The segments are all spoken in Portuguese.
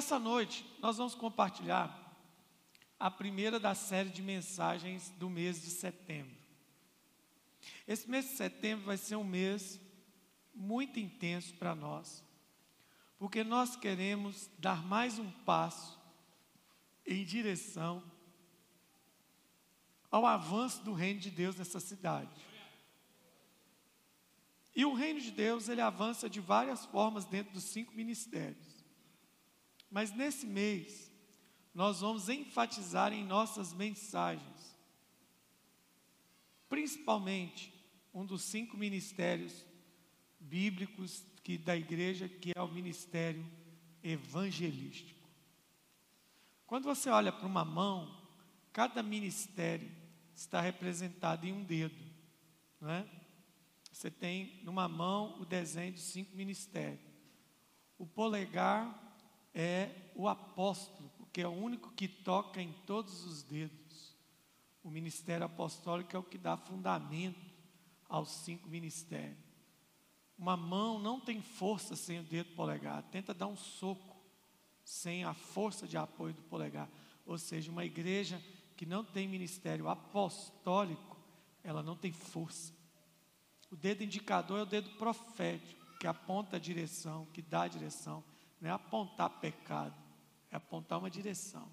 nessa noite, nós vamos compartilhar a primeira da série de mensagens do mês de setembro. Esse mês de setembro vai ser um mês muito intenso para nós, porque nós queremos dar mais um passo em direção ao avanço do reino de Deus nessa cidade. E o reino de Deus, ele avança de várias formas dentro dos cinco ministérios. Mas nesse mês, nós vamos enfatizar em nossas mensagens, principalmente um dos cinco ministérios bíblicos que, da igreja, que é o ministério evangelístico. Quando você olha para uma mão, cada ministério está representado em um dedo, não é? Você tem numa mão o desenho dos cinco ministérios. O polegar é o apóstolo, porque é o único que toca em todos os dedos. O ministério apostólico é o que dá fundamento aos cinco ministérios. Uma mão não tem força sem o dedo polegar. Tenta dar um soco sem a força de apoio do polegar. Ou seja, uma igreja que não tem ministério apostólico, ela não tem força. O dedo indicador é o dedo profético, que aponta a direção, que dá a direção, não é apontar pecado é apontar uma direção.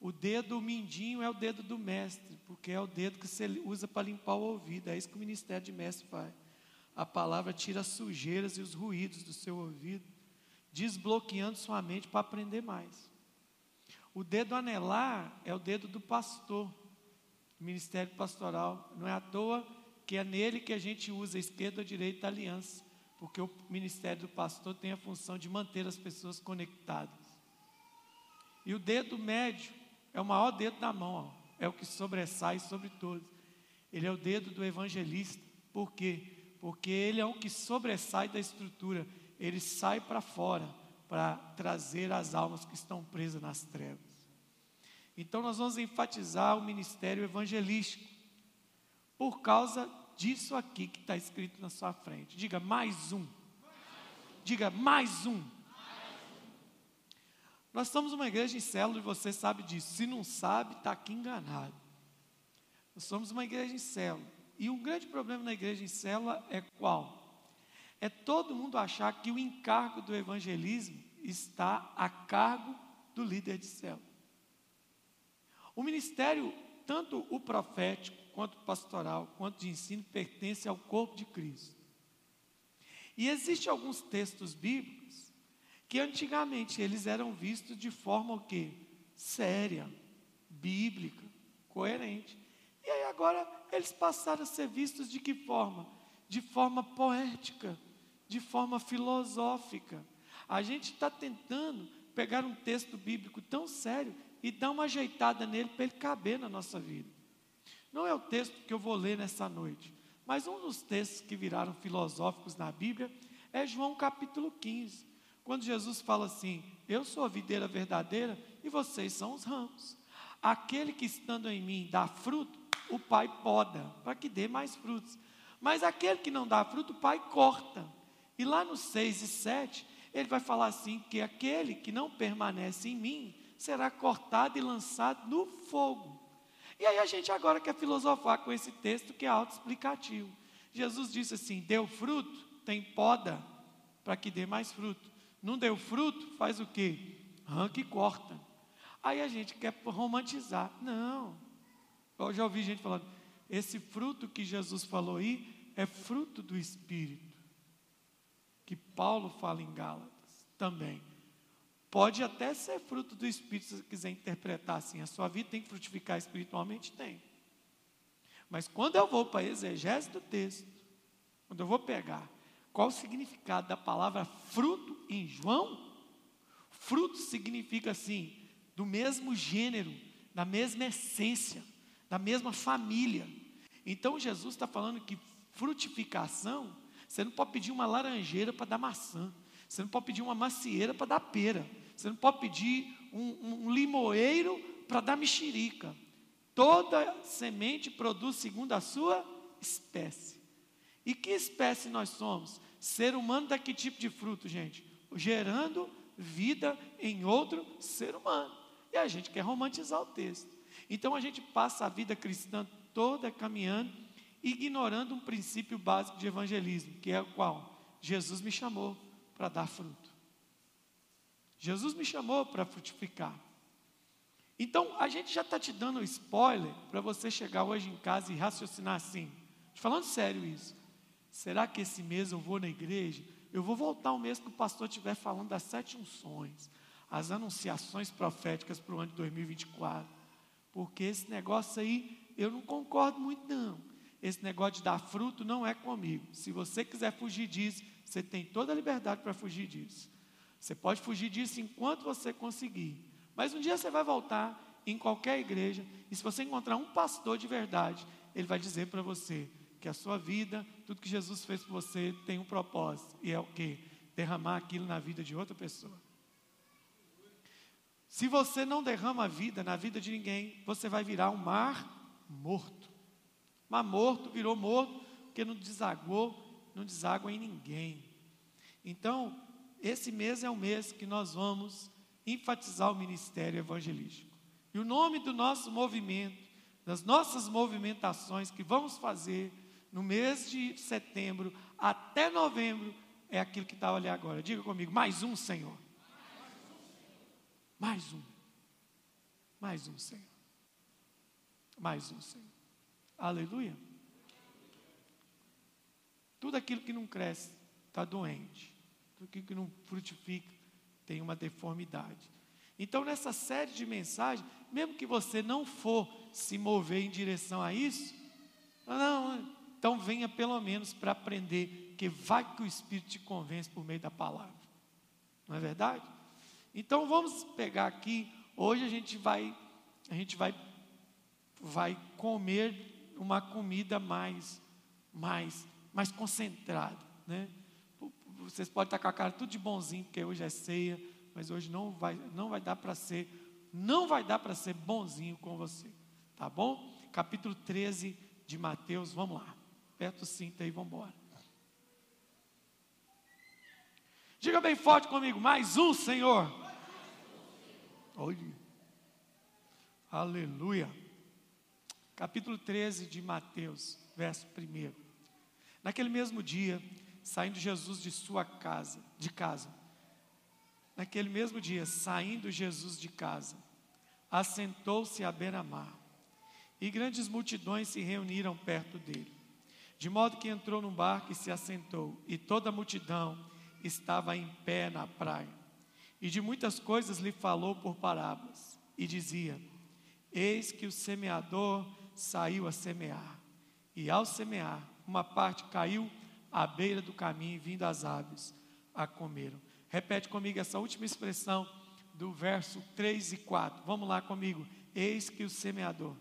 O dedo mindinho é o dedo do mestre, porque é o dedo que você usa para limpar o ouvido. É isso que o ministério de mestre faz. A palavra tira as sujeiras e os ruídos do seu ouvido, desbloqueando sua mente para aprender mais. O dedo anelar é o dedo do pastor, ministério pastoral. Não é à toa que é nele que a gente usa a esquerda ou direita a aliança, porque o ministério do pastor tem a função de manter as pessoas conectadas. E o dedo médio é o maior dedo da mão, ó, é o que sobressai sobre todos. Ele é o dedo do evangelista. Por quê? Porque ele é o que sobressai da estrutura. Ele sai para fora para trazer as almas que estão presas nas trevas. Então nós vamos enfatizar o ministério evangelístico por causa disso aqui que está escrito na sua frente. Diga mais um. Diga mais um. Nós somos uma igreja em célula e você sabe disso. Se não sabe, está aqui enganado. Nós somos uma igreja em célula. E um grande problema na igreja em célula é qual? É todo mundo achar que o encargo do evangelismo está a cargo do líder de célula. O ministério, tanto o profético, quanto pastoral, quanto de ensino, pertence ao corpo de Cristo. E existem alguns textos bíblicos que antigamente eles eram vistos de forma o quê? Séria, bíblica, coerente. E aí agora eles passaram a ser vistos de que forma? De forma poética, de forma filosófica. A gente está tentando pegar um texto bíblico tão sério e dar uma ajeitada nele para ele caber na nossa vida. Não é o texto que eu vou ler nessa noite, mas um dos textos que viraram filosóficos na Bíblia é João capítulo 15. Quando Jesus fala assim: Eu sou a videira verdadeira e vocês são os ramos. Aquele que estando em mim dá fruto, o Pai poda, para que dê mais frutos. Mas aquele que não dá fruto, o Pai corta. E lá no 6 e 7, ele vai falar assim: que aquele que não permanece em mim será cortado e lançado no fogo. E aí a gente agora quer filosofar com esse texto que é autoexplicativo. Jesus disse assim: deu fruto, tem poda, para que dê mais fruto. Não deu fruto, faz o quê? Arranca e corta. Aí a gente quer romantizar. Não. Eu já ouvi gente falando, esse fruto que Jesus falou aí é fruto do Espírito. Que Paulo fala em Gálatas também. Pode até ser fruto do Espírito, se você quiser interpretar assim. A sua vida tem que frutificar espiritualmente? Tem. Mas quando eu vou para a exegese do texto, quando eu vou pegar qual o significado da palavra fruto em João? Fruto significa assim, do mesmo gênero, da mesma essência, da mesma família. Então Jesus está falando que frutificação, você não pode pedir uma laranjeira para dar maçã, você não pode pedir uma macieira para dar pera, você não pode pedir um, um limoeiro para dar mexerica. Toda semente produz segundo a sua espécie. E que espécie nós somos? Ser humano dá que tipo de fruto, gente? Gerando vida em outro ser humano. E a gente quer romantizar o texto. Então a gente passa a vida cristã toda caminhando, ignorando um princípio básico de evangelismo, que é o qual? Jesus me chamou para dar fruto. Jesus me chamou para frutificar. Então, a gente já está te dando spoiler para você chegar hoje em casa e raciocinar assim. Falando sério isso. Será que esse mês eu vou na igreja? Eu vou voltar o mês que o pastor estiver falando das sete unções, as anunciações proféticas para o ano de 2024. Porque esse negócio aí, eu não concordo muito, não. Esse negócio de dar fruto não é comigo. Se você quiser fugir disso, você tem toda a liberdade para fugir disso. Você pode fugir disso enquanto você conseguir. Mas um dia você vai voltar em qualquer igreja, e se você encontrar um pastor de verdade, ele vai dizer para você que a sua vida, tudo que Jesus fez por você, tem um propósito, e é o que? Derramar aquilo na vida de outra pessoa. Se você não derrama a vida na vida de ninguém, você vai virar um mar morto. Mar morto virou morto porque não desaguou, não deságua em ninguém. Então, esse mês é o mês que nós vamos enfatizar o ministério evangelístico. E o nome do nosso movimento, das nossas movimentações que vamos fazer no mês de setembro até novembro, é aquilo que está ali agora. Diga comigo, mais um Senhor. Mais um. Mais um Senhor. Mais um Senhor. Aleluia. Tudo aquilo que não cresce está doente. Tudo aquilo que não frutifica tem uma deformidade. Então, nessa série de mensagens, mesmo que você não for se mover em direção a isso, não, então venha pelo menos para aprender, que vai que o Espírito te convence por meio da palavra. Não é verdade? Então vamos pegar aqui, hoje a gente vai, a gente vai, vai comer uma comida mais, mais, mais concentrada, né? Vocês podem estar com a cara tudo de bonzinho, porque hoje é ceia, mas hoje não vai, não vai dar para ser, não vai dar para ser bonzinho com você, tá bom? Capítulo 13 de Mateus, vamos lá, aperta o cinto aí, vamos embora. Diga bem forte comigo, mais um Senhor. Olha, aleluia. Capítulo 13 de Mateus, verso 1. Naquele mesmo dia, saindo Jesus de sua casa, de casa. Naquele mesmo dia, saindo Jesus de casa, assentou-se à beira-mar, e grandes multidões se reuniram perto dele. De modo que entrou num barco e se assentou, e toda a multidão estava em pé na praia. E de muitas coisas lhe falou por parábolas, e dizia: Eis que o semeador saiu a semear, e ao semear, uma parte caiu à beira do caminho, vindo as aves a comeram. Repete comigo essa última expressão do verso 3 e 4. Vamos lá comigo. Eis que o semeador.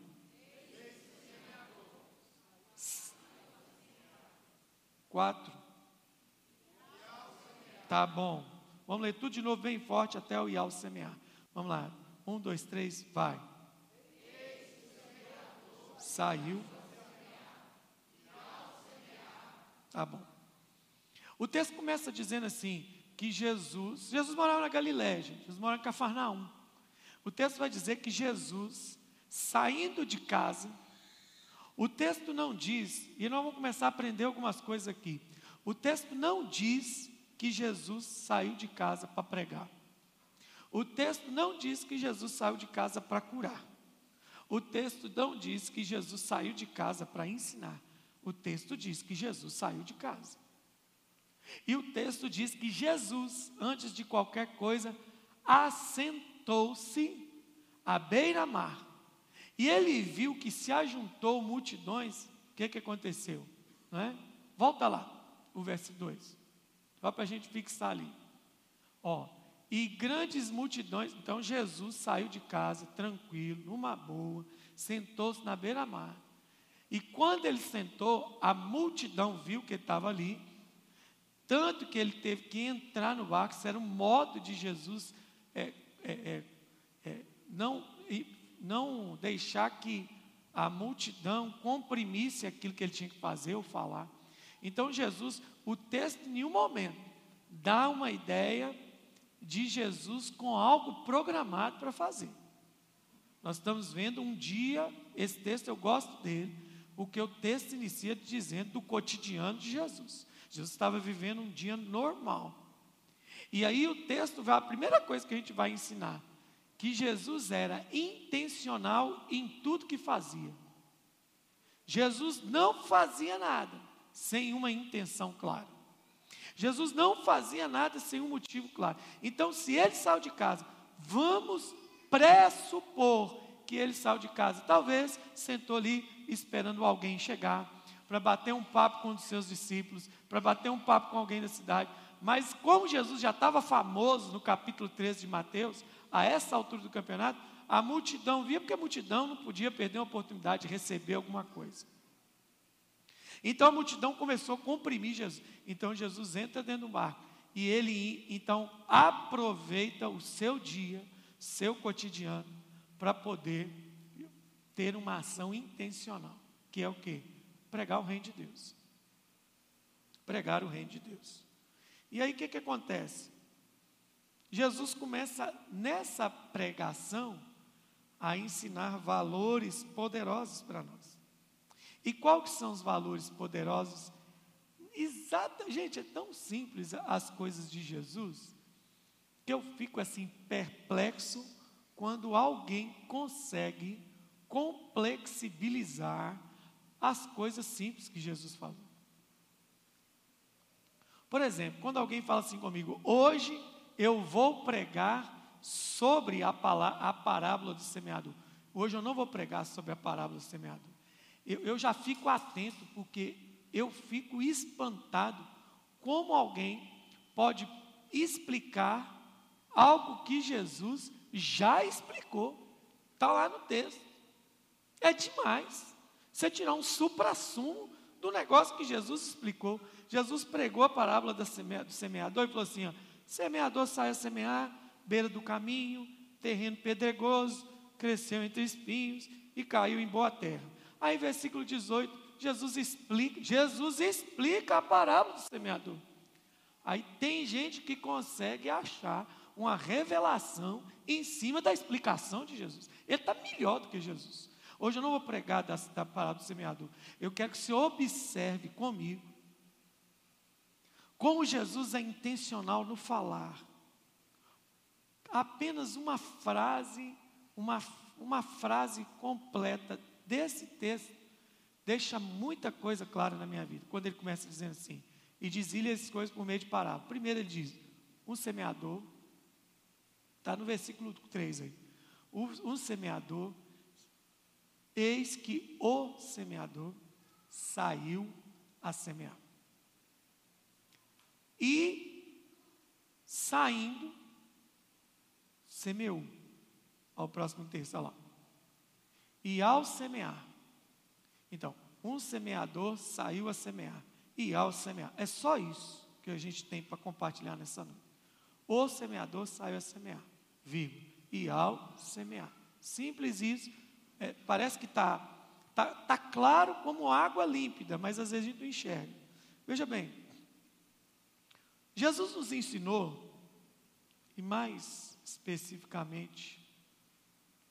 Quatro. Tá bom. Vamos ler tudo de novo bem forte até o Ial semear. Vamos lá. Um, dois, três, vai. Saiu. Tá bom. O texto começa dizendo assim: que Jesus, Jesus morava na Galiléia, gente, Jesus morava em Cafarnaum. O texto vai dizer que Jesus, saindo de casa, o texto não diz, e nós vamos começar a aprender algumas coisas aqui. O texto não diz que Jesus saiu de casa para pregar. O texto não diz que Jesus saiu de casa para curar. O texto não diz que Jesus saiu de casa para ensinar. O texto diz que Jesus saiu de casa. E o texto diz que Jesus, antes de qualquer coisa, assentou-se à beira-mar. E ele viu que se ajuntou multidões. O que, que aconteceu? Não é? Volta lá, o verso 2. Só para a gente fixar ali. Ó, e grandes multidões. Então Jesus saiu de casa tranquilo, numa boa, sentou-se na beira-mar. E quando ele sentou, a multidão viu que ele estava ali, tanto que ele teve que entrar no barco, isso era um modo de Jesus é, é, é, é não, não deixar que a multidão comprimisse aquilo que ele tinha que fazer ou falar. Então Jesus, o texto em nenhum momento dá uma ideia de Jesus com algo programado para fazer. Nós estamos vendo um dia, esse texto eu gosto dele, porque o texto inicia dizendo do cotidiano de Jesus. Jesus estava vivendo um dia normal. E aí o texto vai, a primeira coisa que a gente vai ensinar, que Jesus era intencional em tudo que fazia. Jesus não fazia nada sem uma intenção clara. Jesus não fazia nada sem um motivo claro. Então, se ele saiu de casa, vamos pressupor que ele saiu de casa. Talvez sentou ali esperando alguém chegar para bater um papo com um seus discípulos, para bater um papo com alguém da cidade. Mas como Jesus já estava famoso no capítulo 13 de Mateus, a essa altura do campeonato, a multidão via, porque a multidão não podia perder a oportunidade de receber alguma coisa. Então a multidão começou a comprimir Jesus. Então Jesus entra dentro do barco e ele então aproveita o seu dia, seu cotidiano, para poder ter uma ação intencional, que é o que? Pregar o reino de Deus. Pregar o reino de Deus. E aí o que, que acontece? Jesus começa nessa pregação a ensinar valores poderosos para nós. E quais são os valores poderosos? Exata, gente, é tão simples as coisas de Jesus que eu fico assim perplexo quando alguém consegue complexibilizar as coisas simples que Jesus falou. Por exemplo, quando alguém fala assim comigo, hoje eu vou pregar sobre a, a parábola do semeador. Hoje eu não vou pregar sobre a parábola do semeador. Eu, eu já fico atento, porque eu fico espantado como alguém pode explicar algo que Jesus já explicou. Está lá no texto. É demais. Você tirar um supra-sumo do negócio que Jesus explicou. Jesus pregou a parábola do semeador e falou assim: ó, semeador saiu a semear, beira do caminho, terreno pedregoso, cresceu entre espinhos e caiu em boa terra. Aí, versículo 18, Jesus explica, Jesus explica a parábola do semeador. Aí tem gente que consegue achar uma revelação em cima da explicação de Jesus. Ele está melhor do que Jesus. Hoje eu não vou pregar da, da parábola do semeador. Eu quero que você observe comigo como Jesus é intencional no falar apenas uma frase, uma, uma frase completa desse texto deixa muita coisa clara na minha vida. Quando ele começa dizendo assim, e dizia-lhe essas coisas por meio de parábola. Primeiro ele diz, um semeador, está no versículo 3 aí. Um semeador, eis que o semeador saiu a semear. E saindo, semeou. Ao próximo texto, olha lá. E ao semear. Então, um semeador saiu a semear. E ao semear. É só isso que a gente tem para compartilhar nessa noite. O semeador saiu a semear. Vivo. E ao semear. Simples isso. É, parece que está tá, tá claro como água límpida, mas às vezes a gente não enxerga. Veja bem. Jesus nos ensinou, e mais especificamente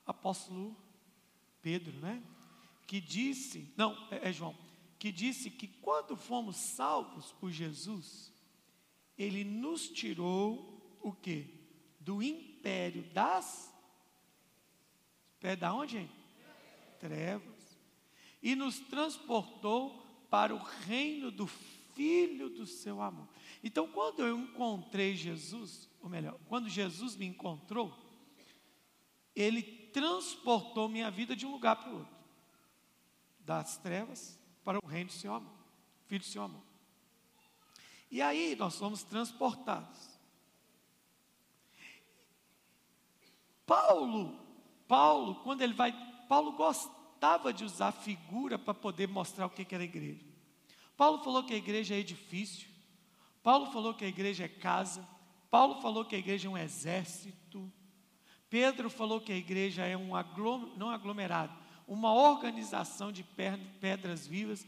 apóstolo Pedro, né? Que disse, não, é, é João, que disse que quando fomos salvos por Jesus, ele nos tirou o que? Do império das pé da onde? Hein? Trevas. E nos transportou para o reino do filho do seu amor. Então, quando eu encontrei Jesus, ou melhor, quando Jesus me encontrou, ele transportou minha vida de um lugar para o outro, das trevas para o reino do seu amor, filho do seu amor. E aí nós somos transportados. Paulo, Paulo, quando ele vai, Paulo gostava de usar figura para poder mostrar o que era igreja. Paulo falou que a igreja é edifício. Paulo falou que a igreja é casa. Paulo falou que a igreja é um exército. Pedro falou que a igreja é um aglom, não aglomerado, uma organização de pedras vivas.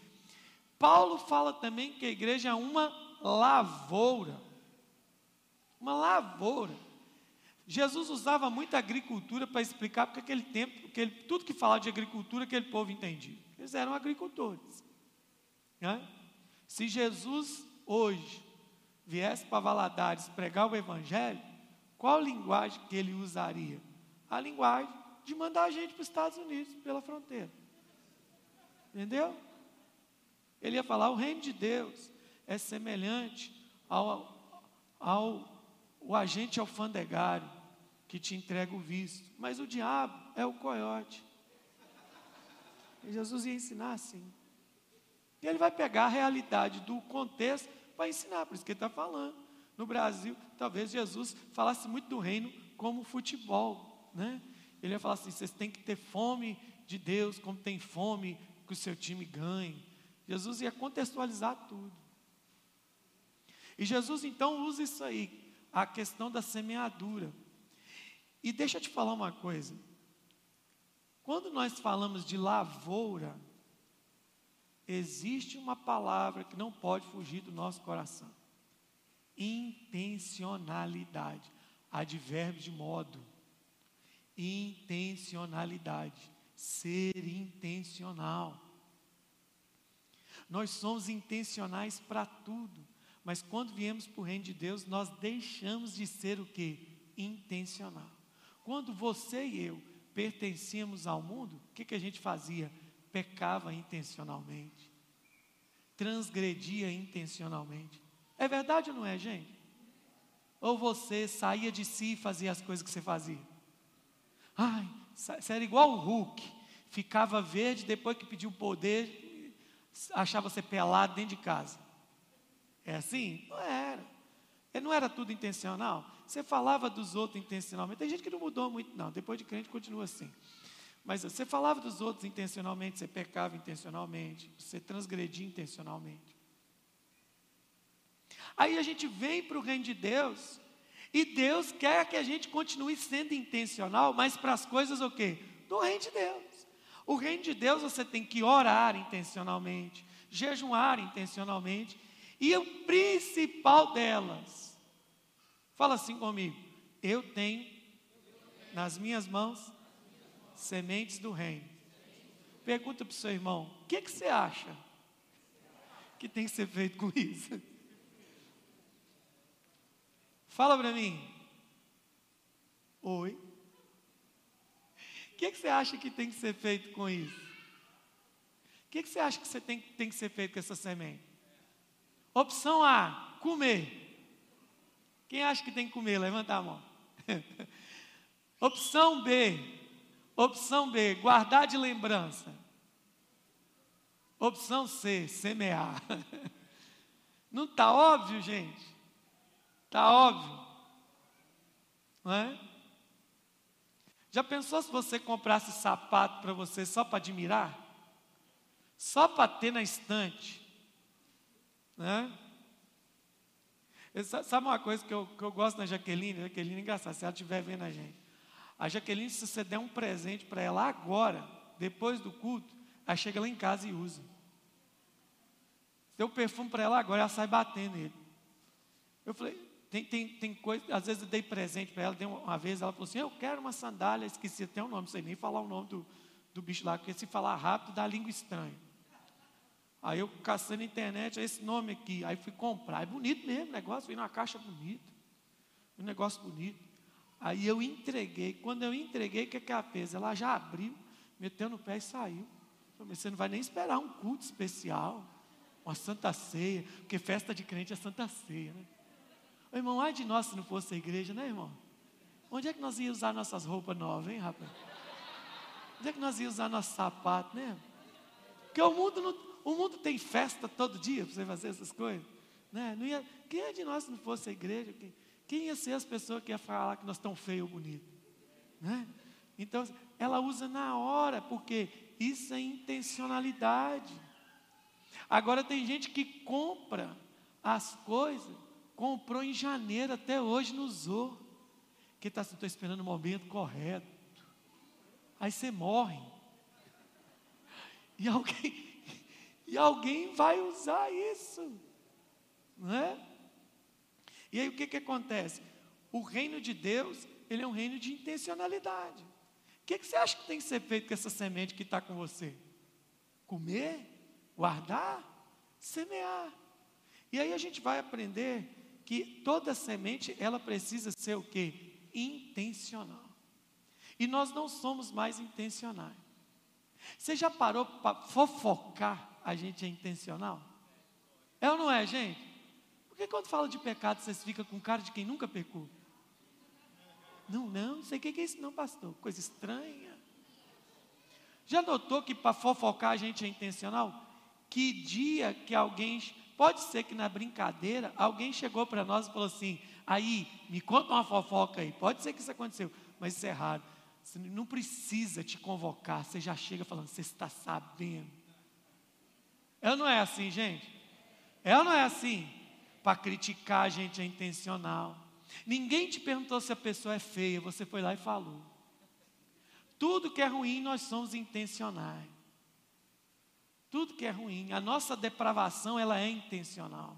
Paulo fala também que a igreja é uma lavoura. Uma lavoura. Jesus usava muita agricultura para explicar porque aquele tempo, tudo que falava de agricultura, aquele povo entendia. Eles eram agricultores. Né? Se Jesus hoje viesse para Valadares pregar o Evangelho, qual linguagem que ele usaria? A linguagem de mandar a gente para os Estados Unidos, pela fronteira. Entendeu? Ele ia falar: o reino de Deus é semelhante ao, ao o agente alfandegário que te entrega o visto. Mas o diabo é o coiote. E Jesus ia ensinar assim. E ele vai pegar a realidade do contexto para ensinar, por isso que ele está falando. No Brasil, talvez Jesus falasse muito do reino como futebol, né? Ele ia falar assim: vocês têm que ter fome de Deus, como tem fome que o seu time ganhe. Jesus ia contextualizar tudo. E Jesus então usa isso aí, a questão da semeadura. E deixa eu te falar uma coisa. Quando nós falamos de lavoura, existe uma palavra que não pode fugir do nosso coração: intencionalidade. Advérbio de modo. Intencionalidade. Ser intencional. Nós somos intencionais para tudo, mas quando viemos para o reino de Deus, nós deixamos de ser o que? Intencional. Quando você e eu pertencíamos ao mundo, o que, que a gente fazia? Pecava intencionalmente, transgredia intencionalmente. É verdade ou não é, gente? Ou você saía de si e fazia as coisas que você fazia? Ai, você era igual o Hulk, ficava verde depois que pediu poder, achava você pelado dentro de casa. É assim? Não era. Não era tudo intencional. Você falava dos outros intencionalmente. Tem gente que não mudou muito, não. Depois de crente, continua assim. Mas você falava dos outros intencionalmente, você pecava intencionalmente, você transgredia intencionalmente. Aí a gente vem para o reino de Deus, e Deus quer que a gente continue sendo intencional, mas para as coisas o quê? Do reino de Deus. O reino de Deus você tem que orar intencionalmente, jejuar intencionalmente, e o principal delas Fala assim comigo. Eu tenho nas minhas mãos sementes do reino. Pergunta para o seu irmão: o que, que você acha que tem que ser feito com isso? Fala para mim. Oi. O que, que você acha que tem que ser feito com isso? O que, que você acha que você tem, tem que ser feito com essa semente? Opção A: comer. Quem acha que tem que comer? Levanta a mão. Opção B. Opção B, guardar de lembrança. Opção C, semear. Não está óbvio, gente? Está óbvio. Não é? Já pensou se você comprasse sapato para você só para admirar? Só para ter na estante? Né? Sabe uma coisa que eu, que eu gosto da Jaqueline? Jaqueline é engraçada, se ela estiver vendo a gente. A Jaqueline, se você der um presente para ela agora, depois do culto, ela chega lá em casa e usa. Deu perfume para ela agora, ela sai batendo nele. Eu falei, tem, tem, tem coisa, às vezes eu dei presente para ela, uma, uma vez ela falou assim, eu quero uma sandália, esqueci até o nome, não sei nem falar o nome do, do bicho lá, porque se falar rápido dá língua estranha. Aí eu caçando na internet, esse nome aqui. Aí fui comprar. É bonito mesmo o negócio, veio numa caixa bonita. Um negócio bonito. Aí eu entreguei. Quando eu entreguei, o que, que ela fez? Ela já abriu, meteu no pé e saiu. Falei, você não vai nem esperar um culto especial, uma santa ceia, porque festa de crente é santa ceia, né? Ô, irmão, ai de nós se não fosse a igreja, né, irmão? Onde é que nós íamos usar nossas roupas novas, hein, rapaz? Onde é que nós íamos usar nosso sapato, né? Porque o mundo não, o mundo tem festa todo dia para você fazer essas coisas. Né? Não ia, quem é de nós se não fosse a igreja? Quem, quem ia ser as pessoas que iam falar que nós estamos feios ou bonitos? Né? Então, ela usa na hora, porque isso é intencionalidade. Agora, tem gente que compra as coisas, comprou em janeiro, até hoje não usou. Que está assim, estou esperando o momento correto. Aí você morre. E alguém, e alguém vai usar isso, não é? E aí o que, que acontece? O reino de Deus ele é um reino de intencionalidade. O que, que você acha que tem que ser feito com essa semente que está com você? Comer, guardar, semear. E aí a gente vai aprender que toda semente, ela precisa ser o quê? Intencional. E nós não somos mais intencionais. Você já parou para fofocar? A gente é intencional? É ou não é, gente? Porque quando fala de pecado, vocês ficam com cara de quem nunca pecou? Não, não, não sei o que é isso, não, pastor. Coisa estranha. Já notou que para fofocar a gente é intencional? Que dia que alguém. Pode ser que na brincadeira alguém chegou para nós e falou assim: aí, me conta uma fofoca aí. Pode ser que isso aconteceu, mas isso é raro. Você não precisa te convocar, você já chega falando, você está sabendo. Ou não é assim, gente? Ou não é assim? Para criticar a gente é intencional. Ninguém te perguntou se a pessoa é feia, você foi lá e falou. Tudo que é ruim, nós somos intencionais. Tudo que é ruim, a nossa depravação, ela é intencional.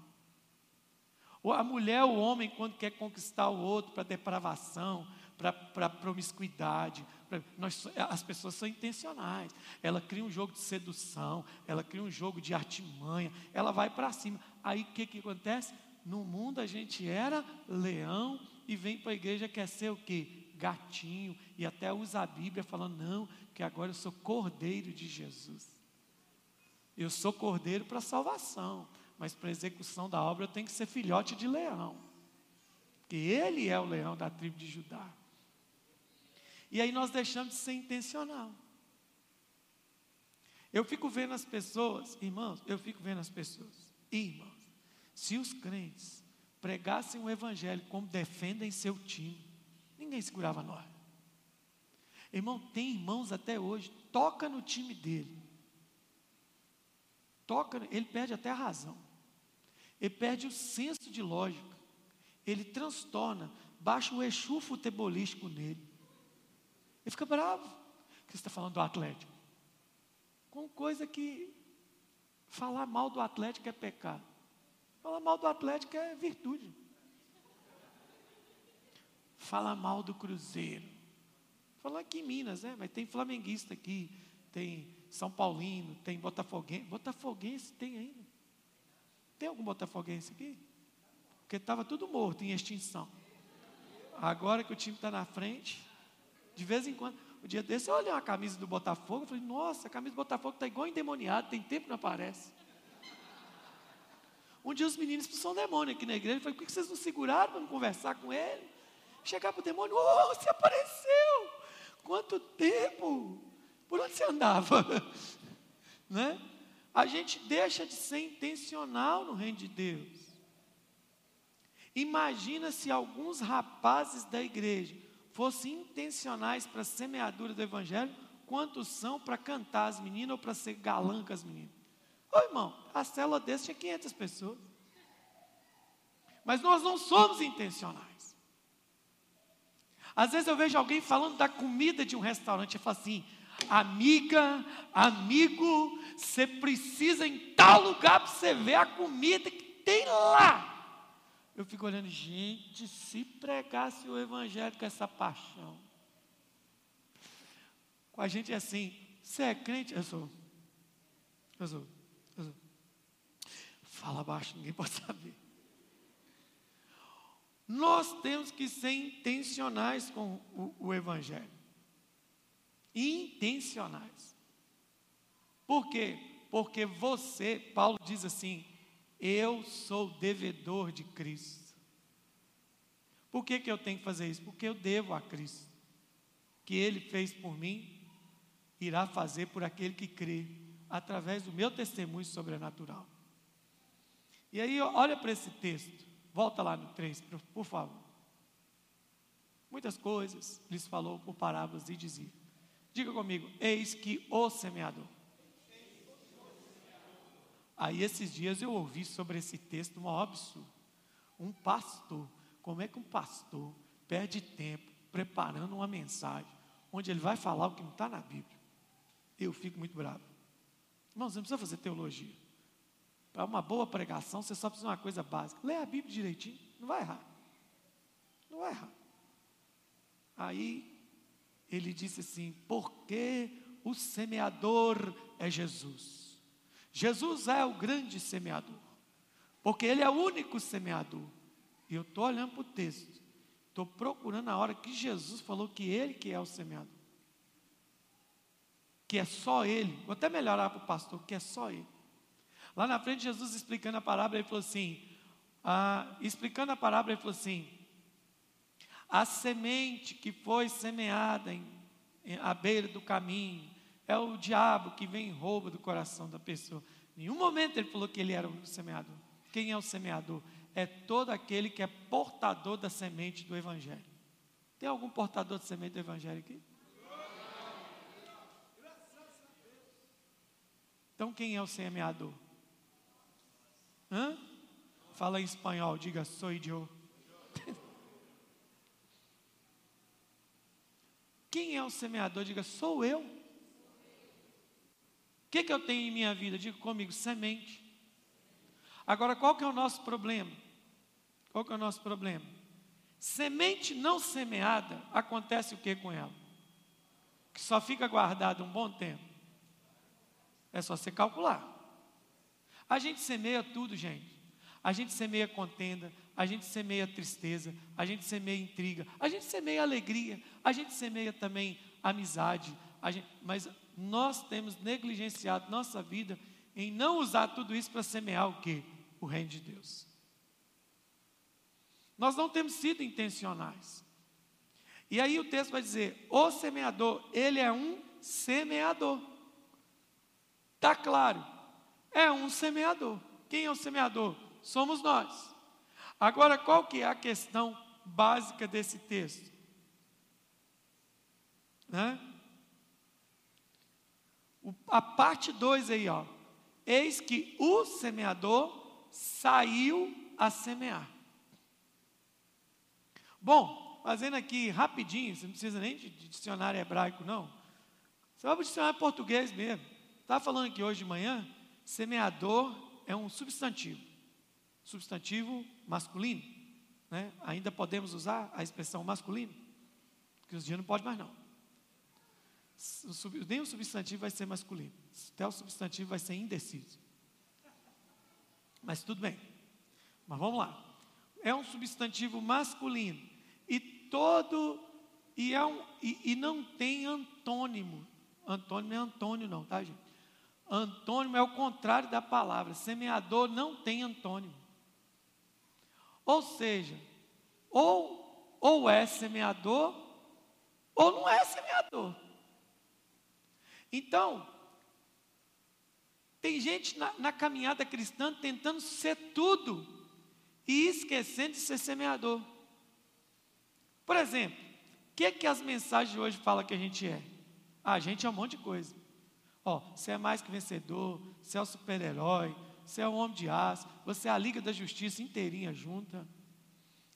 A mulher, o homem, quando quer conquistar o outro para depravação, para promiscuidade, nós, as pessoas são intencionais. Ela cria um jogo de sedução, ela cria um jogo de artimanha, ela vai para cima. Aí o que, que acontece? No mundo a gente era leão e vem para a igreja quer ser o quê? Gatinho. E até usa a Bíblia falando, não, que agora eu sou cordeiro de Jesus. Eu sou cordeiro para salvação, mas para execução da obra eu tenho que ser filhote de leão. Porque ele é o leão da tribo de Judá. E aí nós deixamos de ser intencional. Eu fico vendo as pessoas, irmãos, eu fico vendo as pessoas, irmãos, se os crentes pregassem o evangelho como defendem seu time, ninguém segurava nós. Irmão, tem irmãos até hoje, toca no time dele. Toca, ele perde até a razão. Ele perde o senso de lógica. Ele transtorna, baixa o eixo futebolístico nele. Ele fica bravo. Que você está falando do Atlético. Com coisa que falar mal do Atlético é pecado. Falar mal do Atlético é virtude. Falar mal do Cruzeiro. Falar aqui em Minas, né? Mas tem flamenguista aqui, tem São Paulino, tem Botafoguense. Botafoguense tem ainda. Tem algum botafoguense aqui? Porque estava tudo morto em extinção. Agora que o time está na frente, de vez em quando, o dia desse eu olhei uma camisa do Botafogo, eu falei, nossa, a camisa do Botafogo está igual endemoniada, tem tempo que não aparece. Um dia os meninos expulsou um demônio aqui na igreja. Eu falei, por que vocês não seguraram para conversar com ele? Chegar para o demônio, oh, você apareceu! Quanto tempo! Por onde você andava? né? A gente deixa de ser intencional no reino de Deus. Imagina se alguns rapazes da igreja fossem intencionais para a semeadura do evangelho, quantos são para cantar as meninas ou para ser galã com as meninas? Ô irmão, a célula desse tinha 500 pessoas. Mas nós não somos intencionais. Às vezes eu vejo alguém falando da comida de um restaurante e falo assim: amiga, amigo, você precisa em tal lugar para você ver a comida que tem lá. Eu fico olhando, gente, se pregasse o evangelho com essa paixão. Com a gente é assim, você é crente? Eu sou. Eu sou. Fala baixo, ninguém pode saber. Nós temos que ser intencionais com o, o Evangelho. Intencionais. Por quê? Porque você, Paulo diz assim: eu sou devedor de Cristo. Por que, que eu tenho que fazer isso? Porque eu devo a Cristo. Que Ele fez por mim, irá fazer por aquele que crê, através do meu testemunho sobrenatural. E aí, olha para esse texto. Volta lá no 3, por favor. Muitas coisas lhes falou por parábolas e dizia: Diga comigo, eis que o semeador. Aí esses dias eu ouvi sobre esse texto um absurdo. Um pastor, como é que um pastor perde tempo preparando uma mensagem onde ele vai falar o que não está na Bíblia? Eu fico muito bravo. Irmãos, não precisa fazer teologia. Para uma boa pregação, você só precisa de uma coisa básica. Lê a Bíblia direitinho, não vai errar. Não vai errar. Aí ele disse assim: porque o semeador é Jesus. Jesus é o grande semeador, porque ele é o único semeador. E eu estou olhando para o texto, estou procurando a hora que Jesus falou que ele que é o semeador. Que é só ele. Vou até melhorar para o pastor, que é só ele. Lá na frente, Jesus explicando a parábola, ele falou assim: ah, explicando a parábola, ele falou assim: a semente que foi semeada em, em, à beira do caminho é o diabo que vem e rouba do coração da pessoa. Em nenhum momento ele falou que ele era o semeador. Quem é o semeador? É todo aquele que é portador da semente do Evangelho. Tem algum portador de semente do Evangelho aqui? Então quem é o semeador? Hã? Fala em espanhol, diga sou eu. Quem é o semeador? Diga, sou eu. Que, que eu tenho em minha vida? Diga comigo, semente. Agora, qual que é o nosso problema? Qual que é o nosso problema? Semente não semeada, acontece o que com ela? Que só fica guardada um bom tempo. É só você calcular. A gente semeia tudo, gente. A gente semeia contenda, a gente semeia tristeza, a gente semeia intriga, a gente semeia alegria, a gente semeia também amizade, gente, mas nós temos negligenciado nossa vida em não usar tudo isso para semear o que? O reino de Deus. Nós não temos sido intencionais. E aí o texto vai dizer: o semeador, ele é um semeador. Está claro, é um semeador. Quem é o semeador? Somos nós. Agora, qual que é a questão básica desse texto? Né? A parte 2 aí, ó. Eis que o semeador saiu a semear. Bom, fazendo aqui rapidinho, você não precisa nem de, dicionário hebraico, não. Você vai para o dicionário português mesmo. Estava falando aqui hoje de manhã, semeador é um substantivo substantivo masculino. Né? Ainda podemos usar a expressão masculino, porque os dias não pode mais não. Nem o substantivo vai ser masculino, até o substantivo vai ser indeciso. Mas tudo bem. Mas vamos lá. É um substantivo masculino e todo e, é um, e, e não tem antônimo. Antônimo não é Antônio não, tá gente? Antônimo é o contrário da palavra. Semeador não tem antônimo. Ou seja, ou, ou é semeador, ou não é semeador. Então, tem gente na, na caminhada cristã tentando ser tudo e esquecendo de ser semeador. Por exemplo, o que, é que as mensagens de hoje falam que a gente é? Ah, a gente é um monte de coisa. Ó, você é mais que vencedor, você é o super-herói, você é o homem de aço, você é a Liga da Justiça inteirinha junta.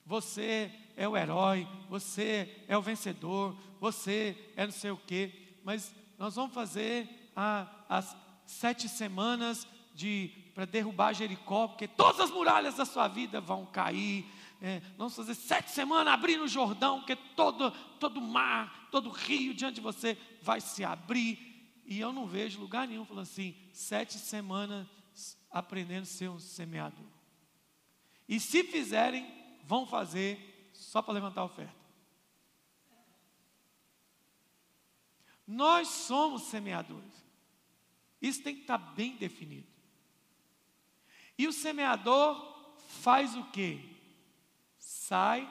Você é o herói, você é o vencedor, você é não sei o quê. Mas nós vamos fazer a, as sete semanas de para derrubar Jericó, porque todas as muralhas da sua vida vão cair. É, vamos fazer sete semanas abrindo o Jordão, porque todo, todo mar, todo rio diante de você vai se abrir. E eu não vejo lugar nenhum falando assim, sete semanas aprendendo a ser um semeador. E se fizerem, vão fazer só para levantar a oferta. Nós somos semeadores. Isso tem que estar bem definido. E o semeador faz o quê? Sai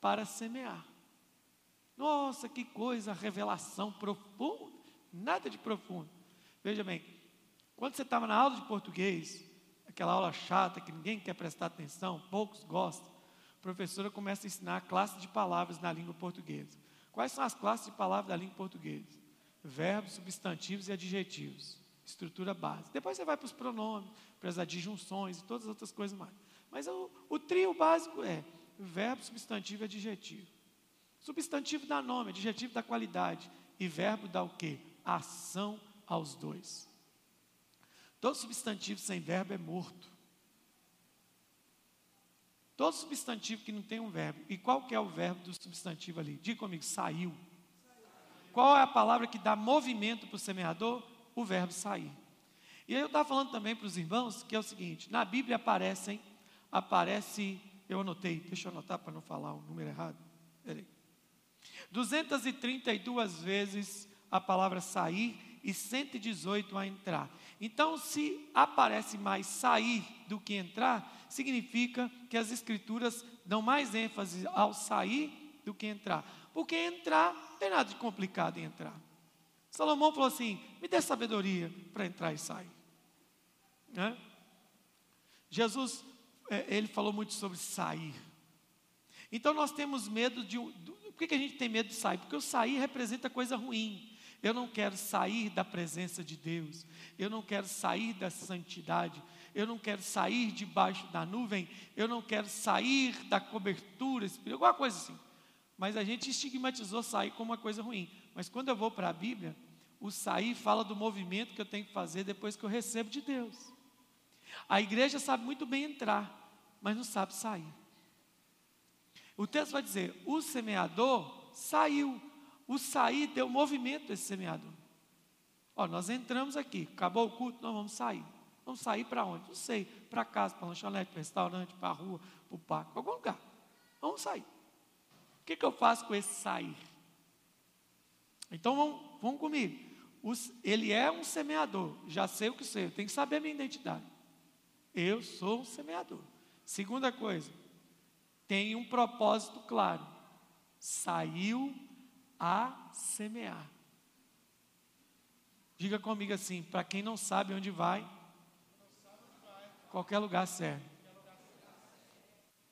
para semear. Nossa, que coisa, revelação profunda. Nada de profundo. Veja bem, quando você estava na aula de português, aquela aula chata que ninguém quer prestar atenção, poucos gostam, a professora começa a ensinar a classe de palavras na língua portuguesa. Quais são as classes de palavras da língua portuguesa? Verbos, substantivos e adjetivos. Estrutura básica. Depois você vai para os pronomes, para as adjunções e todas as outras coisas mais. Mas o, o trio básico é verbo, substantivo e adjetivo. Substantivo dá nome, adjetivo dá qualidade. E verbo dá o quê? Ação aos dois. Todo substantivo sem verbo é morto. Todo substantivo que não tem um verbo. E qual que é o verbo do substantivo ali? Diga comigo, saiu. Qual é a palavra que dá movimento para o semeador? O verbo sair. E aí eu estava falando também para os irmãos que é o seguinte: na Bíblia aparecem, aparece, eu anotei, deixa eu anotar para não falar o número errado. Peraí. 232 vezes a palavra sair e 118 a entrar. Então, se aparece mais sair do que entrar, significa que as escrituras dão mais ênfase ao sair do que entrar. Porque entrar, não tem nada de complicado em entrar. Salomão falou assim: me dê sabedoria para entrar e sair. Né? Jesus, é, ele falou muito sobre sair. Então nós temos medo de. Por que a gente tem medo de sair? Porque o sair representa coisa ruim. Eu não quero sair da presença de Deus. Eu não quero sair da santidade. Eu não quero sair debaixo da nuvem. Eu não quero sair da cobertura espiritual. Alguma coisa assim. Mas a gente estigmatizou sair como uma coisa ruim. Mas quando eu vou para a Bíblia, o sair fala do movimento que eu tenho que fazer depois que eu recebo de Deus. A igreja sabe muito bem entrar, mas não sabe sair. O texto vai dizer: o semeador saiu. O sair deu movimento a esse semeador. Ó, nós entramos aqui, acabou o culto, nós vamos sair. Vamos sair para onde? Não sei, para casa, para lanchonete, para restaurante, para a rua, para o parque, para algum lugar. Vamos sair. Que, que eu faço com esse sair? Então vamos comigo. Os, ele é um semeador, já sei o que sei, eu tenho que saber a minha identidade. Eu sou um semeador. Segunda coisa, tem um propósito claro. Saiu a semear. Diga comigo assim: para quem não sabe onde vai, qualquer lugar serve.